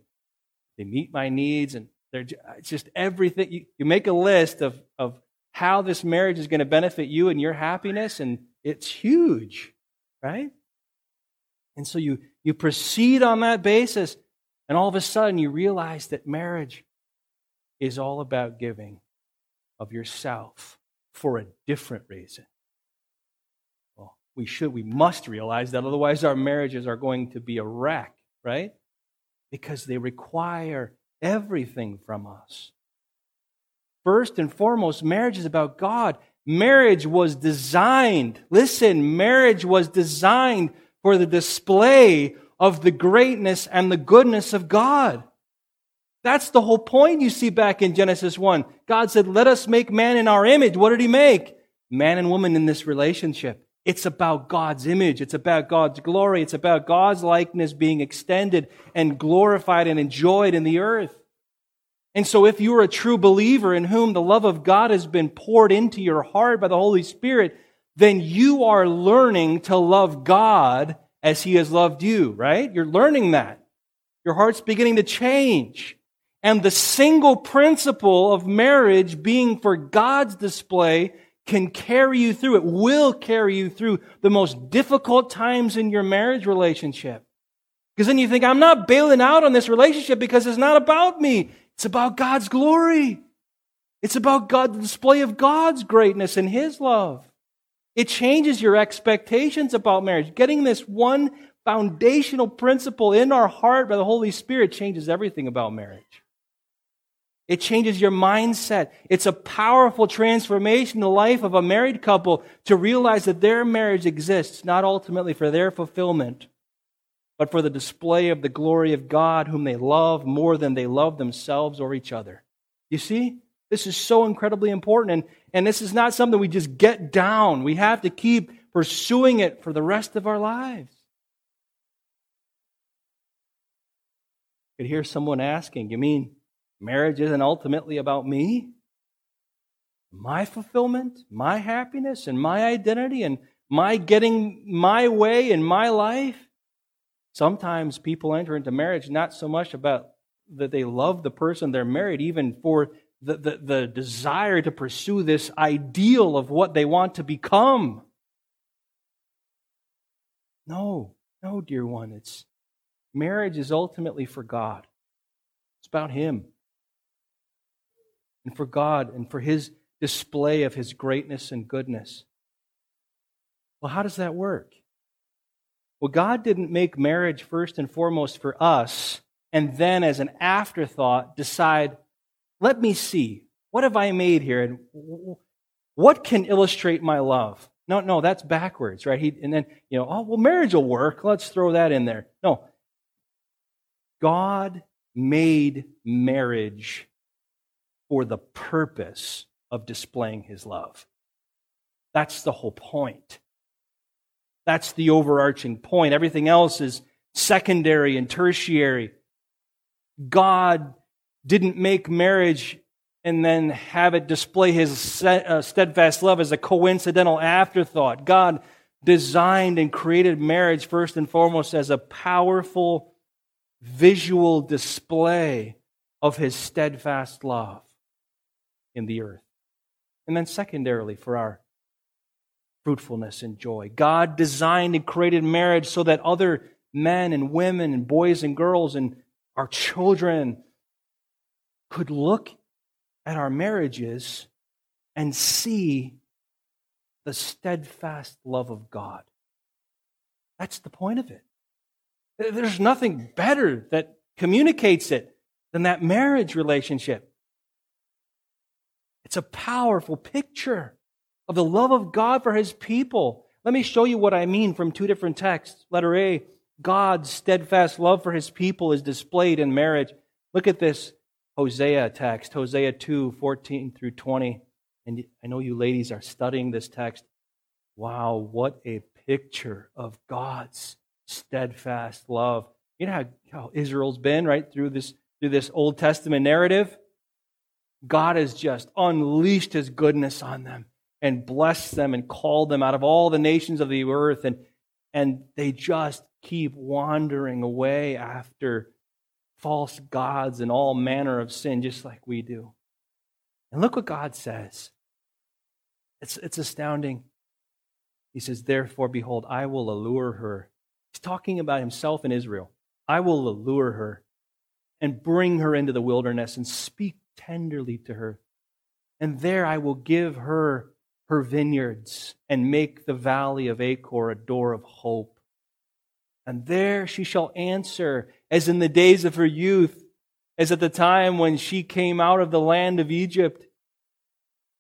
they meet my needs and they're just everything. You, you make a list of, of how this marriage is going to benefit you and your happiness, and it's huge, right? And so you, you proceed on that basis, and all of a sudden you realize that marriage is all about giving of yourself for a different reason. Well, we should, we must realize that, otherwise, our marriages are going to be a wreck, right? Because they require everything from us. First and foremost, marriage is about God. Marriage was designed, listen, marriage was designed for the display of the greatness and the goodness of God. That's the whole point you see back in Genesis 1. God said, Let us make man in our image. What did he make? Man and woman in this relationship. It's about God's image. It's about God's glory. It's about God's likeness being extended and glorified and enjoyed in the earth. And so if you're a true believer in whom the love of God has been poured into your heart by the Holy Spirit, then you are learning to love God as he has loved you, right? You're learning that. Your heart's beginning to change. And the single principle of marriage being for God's display can carry you through. It will carry you through the most difficult times in your marriage relationship. Because then you think, I'm not bailing out on this relationship because it's not about me. It's about God's glory. It's about God, the display of God's greatness and His love. It changes your expectations about marriage. Getting this one foundational principle in our heart by the Holy Spirit changes everything about marriage. It changes your mindset. It's a powerful transformation in the life of a married couple to realize that their marriage exists not ultimately for their fulfillment, but for the display of the glory of God, whom they love more than they love themselves or each other. You see? This is so incredibly important. And, and this is not something we just get down. We have to keep pursuing it for the rest of our lives. Could hear someone asking, You mean Marriage isn't ultimately about me, my fulfillment, my happiness, and my identity, and my getting my way in my life. Sometimes people enter into marriage not so much about that they love the person they're married, even for the, the, the desire to pursue this ideal of what they want to become. No, no, dear one. It's marriage is ultimately for God. It's about Him and for God and for His display of His greatness and goodness. Well, how does that work? Well, God didn't make marriage first and foremost for us and then as an afterthought decide, let me see, what have I made here? And what can illustrate my love? No, no, that's backwards, right? He, and then, you know, oh, well, marriage will work. Let's throw that in there. No. God made marriage for the purpose of displaying his love. That's the whole point. That's the overarching point. Everything else is secondary and tertiary. God didn't make marriage and then have it display his uh, steadfast love as a coincidental afterthought. God designed and created marriage first and foremost as a powerful visual display of his steadfast love in the earth. And then, secondarily, for our fruitfulness and joy. God designed and created marriage so that other men and women and boys and girls and our children could look at our marriages and see the steadfast love of God. That's the point of it. There's nothing better that communicates it than that marriage relationship. It's a powerful picture of the love of God for his people. Let me show you what I mean from two different texts. Letter A God's steadfast love for his people is displayed in marriage. Look at this Hosea text, Hosea 2 14 through 20. And I know you ladies are studying this text. Wow, what a picture of God's steadfast love. You know how, how Israel's been, right, through this, through this Old Testament narrative? God has just unleashed his goodness on them and blessed them and called them out of all the nations of the earth. And, and they just keep wandering away after false gods and all manner of sin, just like we do. And look what God says. It's, it's astounding. He says, Therefore, behold, I will allure her. He's talking about himself and Israel. I will allure her and bring her into the wilderness and speak tenderly to her. And there I will give her her vineyards and make the valley of Achor a door of hope. And there she shall answer, as in the days of her youth, as at the time when she came out of the land of Egypt.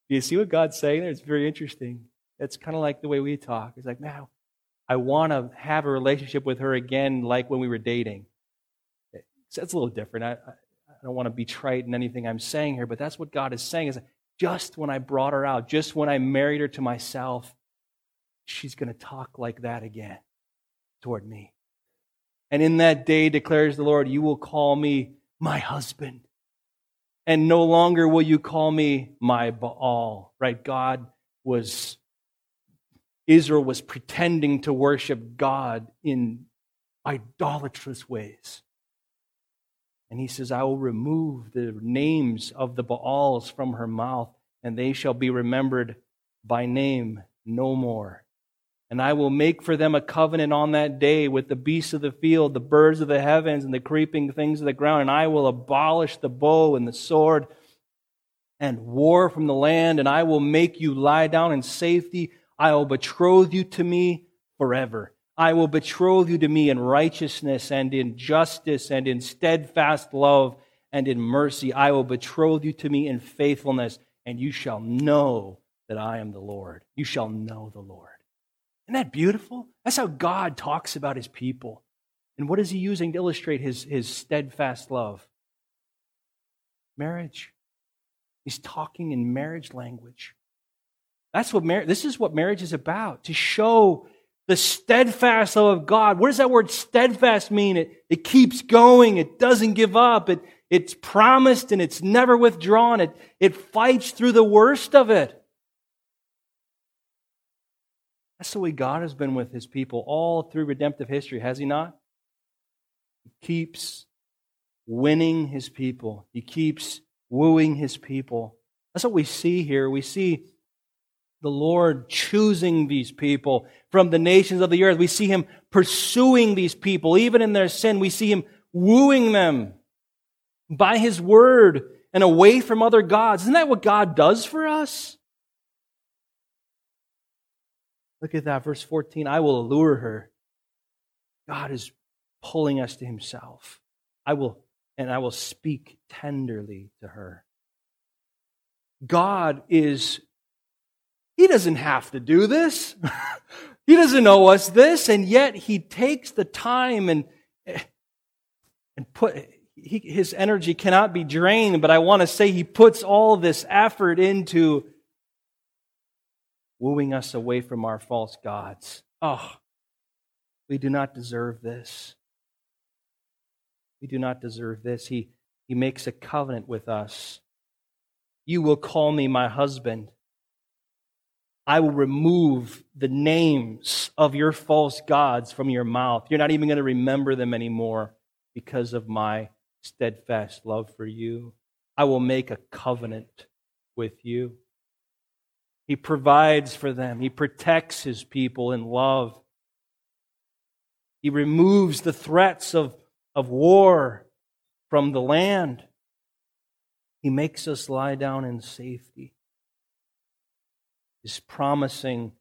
Do you see what God's saying there? It's very interesting. It's kind of like the way we talk. It's like, man, I want to have a relationship with her again like when we were dating. It's a little different. I, I don't want to be trite in anything I'm saying here, but that's what God is saying is just when I brought her out, just when I married her to myself, she's going to talk like that again toward me. And in that day, declares the Lord, you will call me my husband. And no longer will you call me my Baal, right? God was, Israel was pretending to worship God in idolatrous ways. And he says, I will remove the names of the Baals from her mouth, and they shall be remembered by name no more. And I will make for them a covenant on that day with the beasts of the field, the birds of the heavens, and the creeping things of the ground. And I will abolish the bow and the sword and war from the land. And I will make you lie down in safety. I will betroth you to me forever. I will betroth you to me in righteousness and in justice and in steadfast love and in mercy. I will betroth you to me in faithfulness, and you shall know that I am the Lord. You shall know the Lord. Isn't that beautiful? That's how God talks about his people. And what is he using to illustrate his, his steadfast love? Marriage. He's talking in marriage language. That's what mar- this is what marriage is about to show the steadfast love of God. What does that word steadfast mean? It, it keeps going, it doesn't give up, it, it's promised and it's never withdrawn, it, it fights through the worst of it. That's the way God has been with his people all through redemptive history, has he not? He keeps winning his people, he keeps wooing his people. That's what we see here. We see the Lord choosing these people from the nations of the earth. We see him pursuing these people, even in their sin. We see him wooing them by his word and away from other gods. Isn't that what God does for us? Look at that, verse 14. I will allure her. God is pulling us to himself. I will, and I will speak tenderly to her. God is, he doesn't have to do this. <laughs> he doesn't owe us this, and yet he takes the time and, and put, he, his energy cannot be drained, but I want to say he puts all this effort into wooing us away from our false gods. Oh, we do not deserve this. We do not deserve this. He, he makes a covenant with us. You will call me my husband. I will remove the names of your false gods from your mouth. You're not even going to remember them anymore because of my steadfast love for you. I will make a covenant with you. He provides for them. He protects his people in love. He removes the threats of, of war from the land. He makes us lie down in safety. He's promising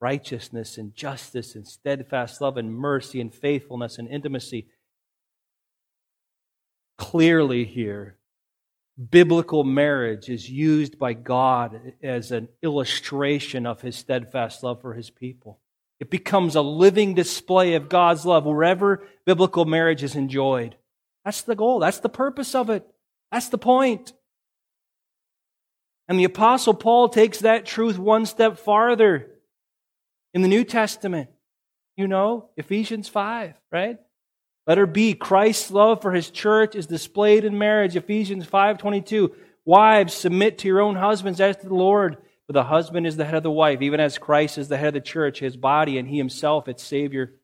righteousness and justice and steadfast love and mercy and faithfulness and intimacy. Clearly, here, biblical marriage is used by God as an illustration of his steadfast love for his people. It becomes a living display of God's love wherever biblical marriage is enjoyed. That's the goal. That's the purpose of it. That's the point. And the Apostle Paul takes that truth one step farther in the New Testament. You know, Ephesians 5, right? Letter B, Christ's love for his church is displayed in marriage. Ephesians 5:22. Wives, submit to your own husbands as to the Lord, for the husband is the head of the wife, even as Christ is the head of the church, his body, and he himself its savior.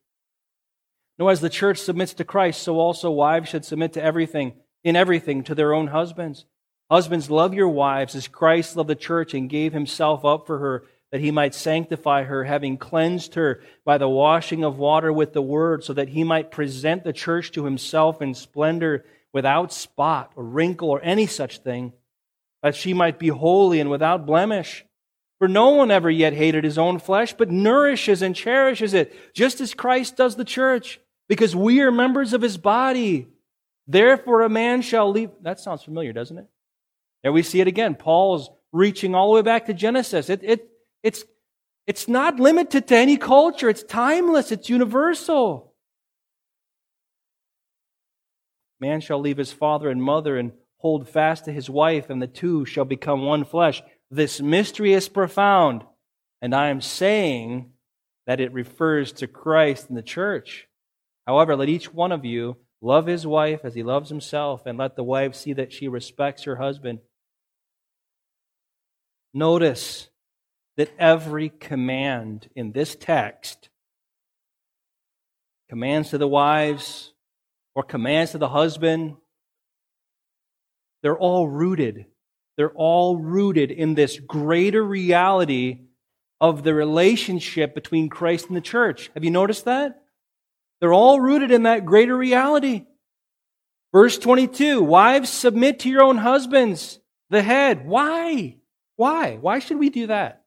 No, as the church submits to Christ, so also wives should submit to everything, in everything, to their own husbands. Husbands, love your wives as Christ loved the church and gave himself up for her that he might sanctify her, having cleansed her by the washing of water with the word, so that he might present the church to himself in splendor, without spot or wrinkle or any such thing, that she might be holy and without blemish. For no one ever yet hated his own flesh, but nourishes and cherishes it, just as Christ does the church, because we are members of his body. Therefore, a man shall leave. That sounds familiar, doesn't it? There we see it again. Paul's reaching all the way back to Genesis. It, it, it's, it's not limited to any culture. It's timeless. It's universal. Man shall leave his father and mother and hold fast to his wife, and the two shall become one flesh. This mystery is profound, and I am saying that it refers to Christ and the church. However, let each one of you love his wife as he loves himself, and let the wife see that she respects her husband. Notice that every command in this text, commands to the wives or commands to the husband, they're all rooted. They're all rooted in this greater reality of the relationship between Christ and the church. Have you noticed that? They're all rooted in that greater reality. Verse 22 Wives, submit to your own husbands, the head. Why? Why? Why should we do that?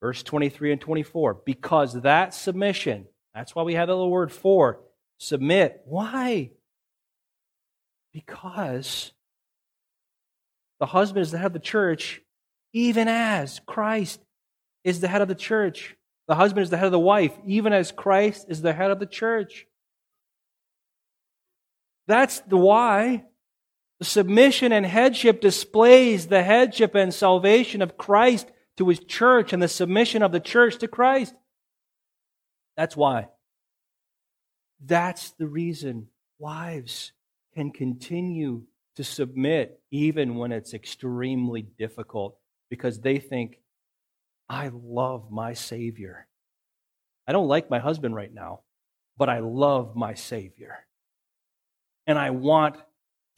Verse 23 and 24. Because that submission, that's why we have the little word for, submit. Why? Because the husband is the head of the church, even as Christ is the head of the church. The husband is the head of the wife, even as Christ is the head of the church. That's the why. The submission and headship displays the headship and salvation of Christ to his church and the submission of the church to Christ. That's why. That's the reason wives can continue to submit even when it's extremely difficult because they think, I love my Savior. I don't like my husband right now, but I love my Savior. And I want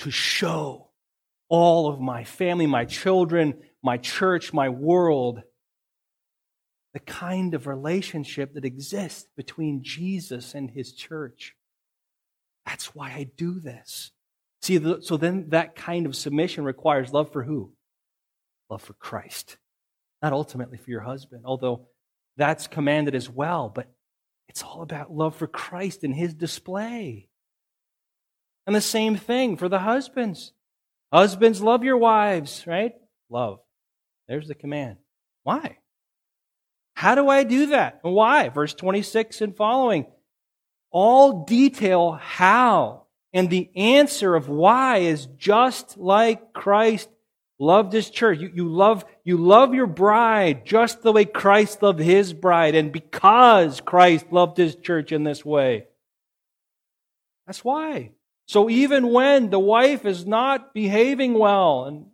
to show all of my family, my children, my church, my world, the kind of relationship that exists between Jesus and his church. That's why I do this. See, so then that kind of submission requires love for who? Love for Christ. Not ultimately for your husband, although that's commanded as well, but it's all about love for Christ and his display. And the same thing for the husbands. Husbands, love your wives, right? Love. There's the command. Why? How do I do that? And why? Verse 26 and following. All detail how. And the answer of why is just like Christ loved his church. You, you, love, you love your bride just the way Christ loved his bride, and because Christ loved his church in this way. That's why. So even when the wife is not behaving well, and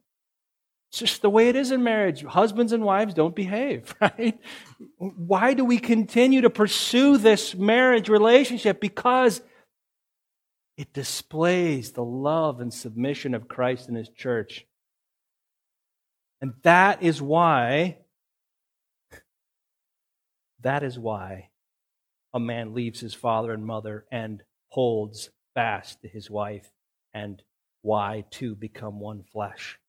it's just the way it is in marriage. Husbands and wives don't behave, <laughs> right? Why do we continue to pursue this marriage relationship? Because it displays the love and submission of Christ and His church. And that is why, that is why a man leaves his father and mother and holds fast to his wife, and why two become one flesh.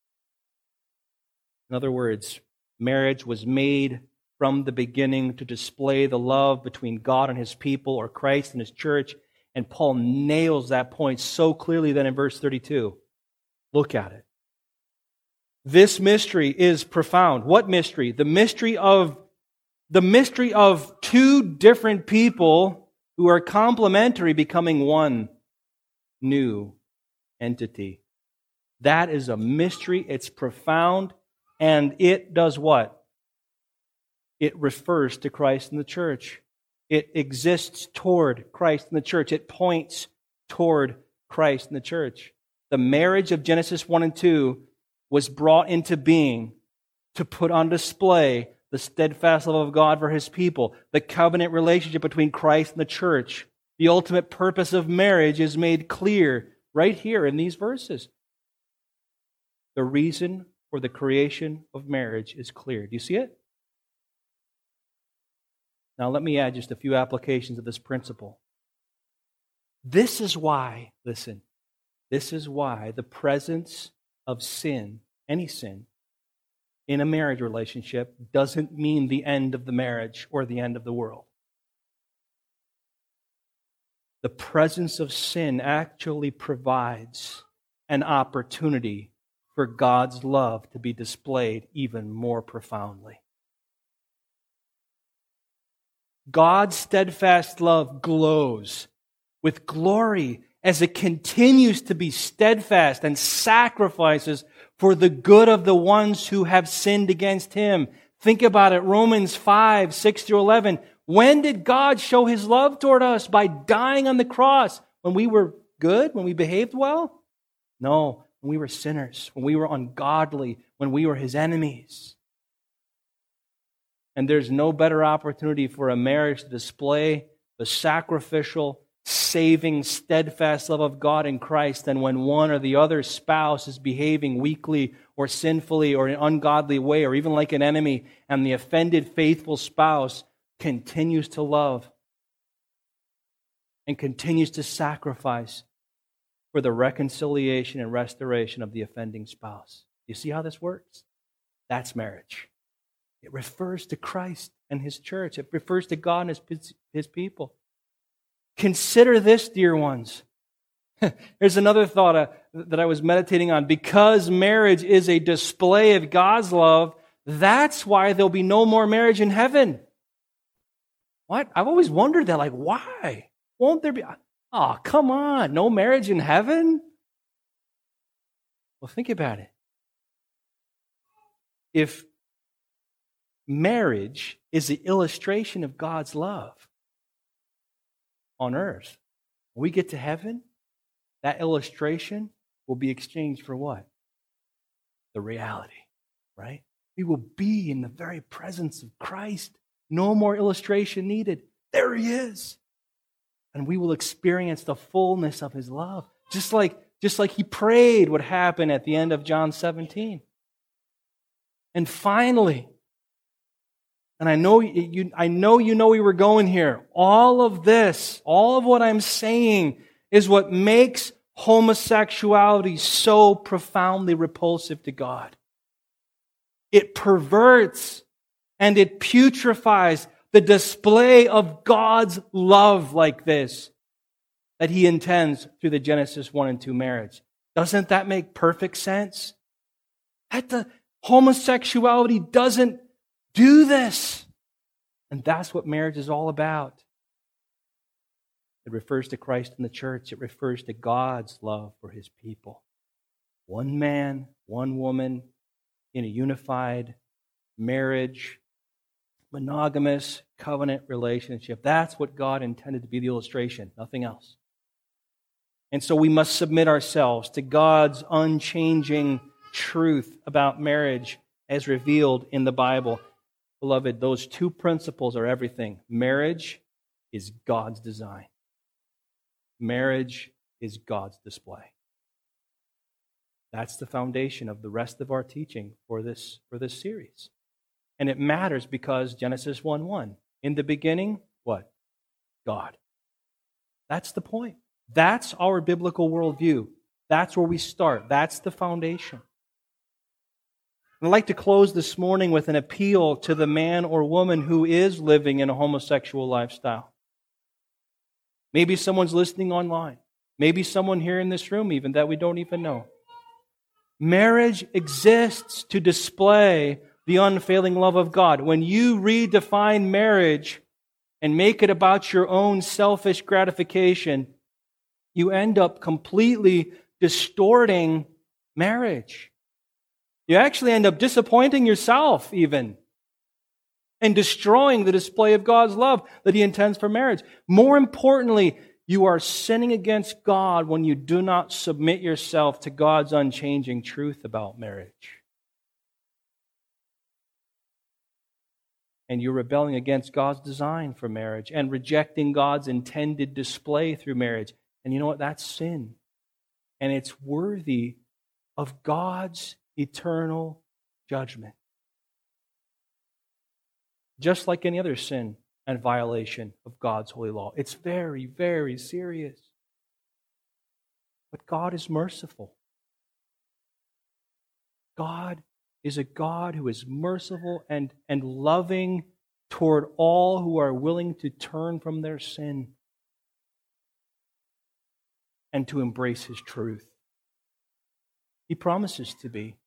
In other words, marriage was made from the beginning to display the love between God and his people or Christ and his church. And Paul nails that point so clearly then in verse 32. Look at it. This mystery is profound. What mystery? The mystery of the mystery of two different people who are complementary becoming one new entity. That is a mystery. It's profound. And it does what? It refers to Christ and the church. It exists toward Christ and the church. It points toward Christ and the church. The marriage of Genesis 1 and 2 was brought into being to put on display the steadfast love of God for his people, the covenant relationship between Christ and the church. The ultimate purpose of marriage is made clear right here in these verses. The reason for the creation of marriage is clear. Do you see it? Now, let me add just a few applications of this principle. This is why, listen, this is why the presence of sin, any sin, in a marriage relationship doesn't mean the end of the marriage or the end of the world. The presence of sin actually provides an opportunity for God's love to be displayed even more profoundly. God's steadfast love glows with glory as it continues to be steadfast and sacrifices for the good of the ones who have sinned against him. Think about it. Romans 5, 6 through 11. When did God show his love toward us? By dying on the cross. When we were good? When we behaved well? No. When we were sinners. When we were ungodly. When we were his enemies. And there's no better opportunity for a marriage to display the sacrificial, saving, steadfast love of God in Christ than when one or the other spouse is behaving weakly or sinfully or in an ungodly way or even like an enemy, and the offended, faithful spouse continues to love and continues to sacrifice for the reconciliation and restoration of the offending spouse. You see how this works? That's marriage. It refers to Christ and his church. It refers to God and his, his people. Consider this, dear ones. <laughs> Here's another thought uh, that I was meditating on. Because marriage is a display of God's love, that's why there'll be no more marriage in heaven. What? I've always wondered that. Like, why? Won't there be? Oh, come on. No marriage in heaven? Well, think about it. If marriage is the illustration of God's love on earth. When we get to heaven, that illustration will be exchanged for what? The reality, right? We will be in the very presence of Christ. No more illustration needed. There he is. And we will experience the fullness of his love. Just like, just like he prayed would happen at the end of John 17. And finally, and I know you, I know you know we were going here. All of this, all of what I'm saying is what makes homosexuality so profoundly repulsive to God. It perverts and it putrefies the display of God's love like this that he intends through the Genesis 1 and 2 marriage. Doesn't that make perfect sense? That the homosexuality doesn't do this. And that's what marriage is all about. It refers to Christ and the church, it refers to God's love for his people. One man, one woman in a unified marriage, monogamous covenant relationship. That's what God intended to be the illustration, nothing else. And so we must submit ourselves to God's unchanging truth about marriage as revealed in the Bible. Beloved, those two principles are everything. Marriage is God's design, marriage is God's display. That's the foundation of the rest of our teaching for this, for this series. And it matters because Genesis 1 1. In the beginning, what? God. That's the point. That's our biblical worldview. That's where we start. That's the foundation. I'd like to close this morning with an appeal to the man or woman who is living in a homosexual lifestyle. Maybe someone's listening online. Maybe someone here in this room, even that we don't even know. Marriage exists to display the unfailing love of God. When you redefine marriage and make it about your own selfish gratification, you end up completely distorting marriage. You actually end up disappointing yourself, even, and destroying the display of God's love that He intends for marriage. More importantly, you are sinning against God when you do not submit yourself to God's unchanging truth about marriage. And you're rebelling against God's design for marriage and rejecting God's intended display through marriage. And you know what? That's sin. And it's worthy of God's eternal judgment. Just like any other sin and violation of God's holy law. It's very, very serious. But God is merciful. God is a God who is merciful and, and loving toward all who are willing to turn from their sin and to embrace His truth. He promises to be.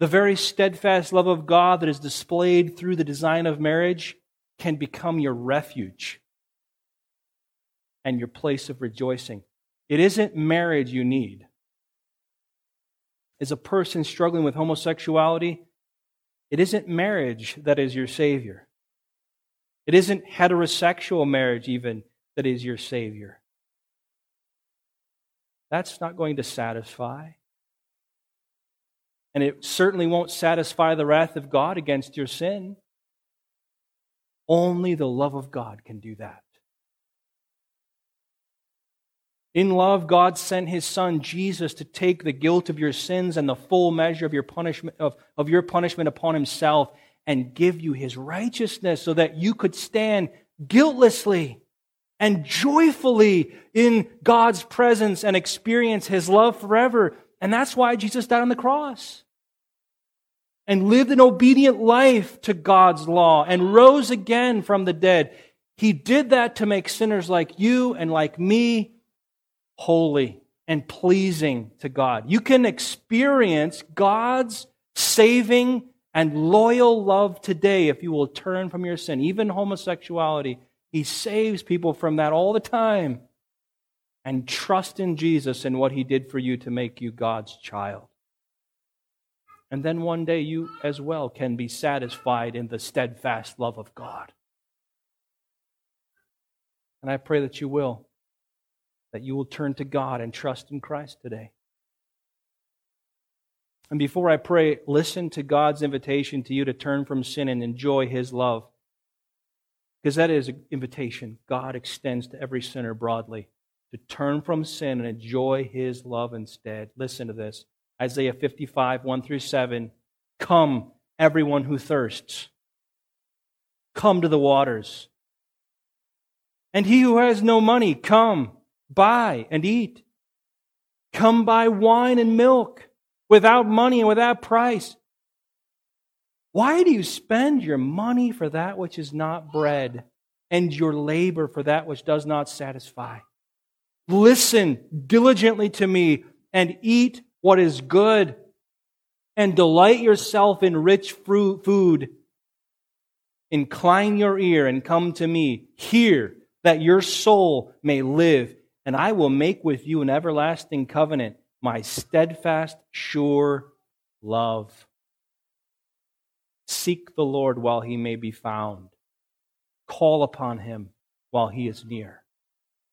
The very steadfast love of God that is displayed through the design of marriage can become your refuge and your place of rejoicing. It isn't marriage you need. As a person struggling with homosexuality, it isn't marriage that is your Savior. It isn't heterosexual marriage, even, that is your Savior. That's not going to satisfy. And it certainly won't satisfy the wrath of God against your sin. Only the love of God can do that. In love, God sent his son Jesus to take the guilt of your sins and the full measure of your punishment of, of your punishment upon himself and give you his righteousness so that you could stand guiltlessly and joyfully in God's presence and experience his love forever. And that's why Jesus died on the cross and lived an obedient life to God's law and rose again from the dead. He did that to make sinners like you and like me holy and pleasing to God. You can experience God's saving and loyal love today if you will turn from your sin, even homosexuality. He saves people from that all the time. And trust in Jesus and what he did for you to make you God's child. And then one day you as well can be satisfied in the steadfast love of God. And I pray that you will, that you will turn to God and trust in Christ today. And before I pray, listen to God's invitation to you to turn from sin and enjoy His love. Because that is an invitation God extends to every sinner broadly to turn from sin and enjoy His love instead. Listen to this. Isaiah 55, 1 through 7. Come, everyone who thirsts. Come to the waters. And he who has no money, come, buy and eat. Come buy wine and milk without money and without price. Why do you spend your money for that which is not bread and your labor for that which does not satisfy? Listen diligently to me and eat what is good and delight yourself in rich fruit, food. Incline your ear and come to me. Hear that your soul may live, and I will make with you an everlasting covenant, my steadfast, sure love. Seek the Lord while he may be found. Call upon him while he is near.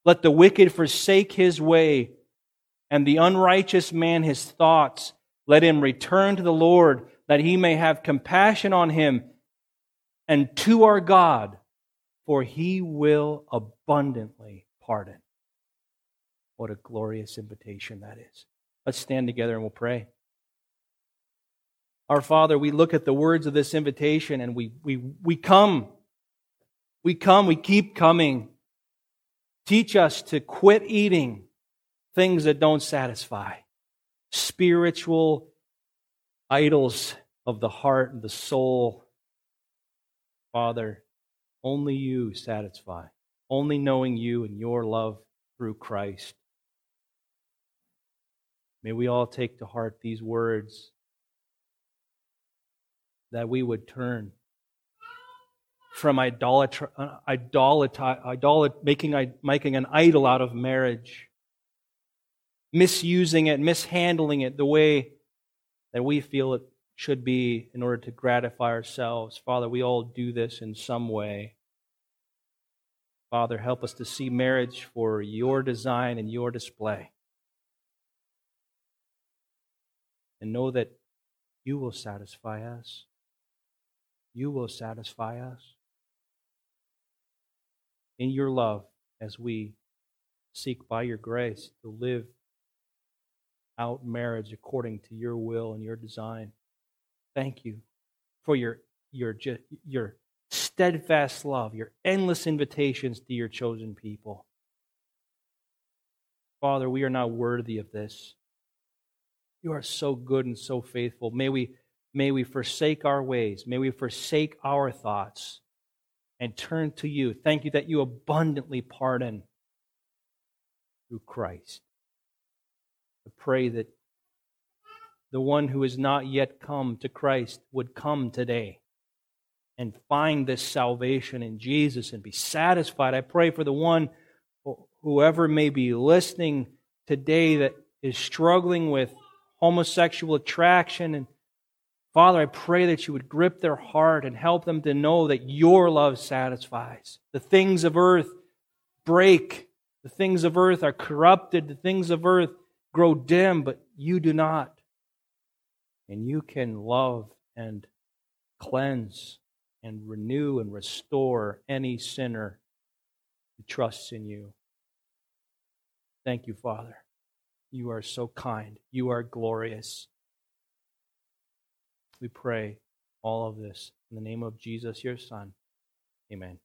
Let the wicked forsake his way and the unrighteous man his thoughts. Let him return to the Lord, that he may have compassion on him, and to our God, for he will abundantly pardon. What a glorious invitation that is. Let's stand together and we'll pray. Our Father, we look at the words of this invitation and we, we, we come We come, we keep coming. Teach us to quit eating things that don't satisfy, spiritual idols of the heart and the soul. Father, only you satisfy, only knowing you and your love through Christ. May we all take to heart these words that we would turn from idolatry, idolat, idolat, making, making an idol out of marriage, misusing it, mishandling it the way that we feel it should be in order to gratify ourselves. Father, we all do this in some way. Father, help us to see marriage for your design and your display. And know that you will satisfy us. You will satisfy us in your love as we seek by your grace to live out marriage according to your will and your design. Thank you for your your your steadfast love, your endless invitations to your chosen people. Father, we are not worthy of this. You are so good and so faithful. May we may we forsake our ways. May we forsake our thoughts and turn to you. Thank you that you abundantly pardon through Christ. I pray that the one who has not yet come to Christ would come today and find this salvation in Jesus and be satisfied. I pray for the one, whoever may be listening today, that is struggling with homosexual attraction and Father, I pray that you would grip their heart and help them to know that your love satisfies. The things of earth break. The things of earth are corrupted. The things of earth grow dim, but you do not. And you can love and cleanse and renew and restore any sinner who trusts in you. Thank you, Father. You are so kind. You are glorious. We pray all of this in the name of Jesus, your Son. Amen.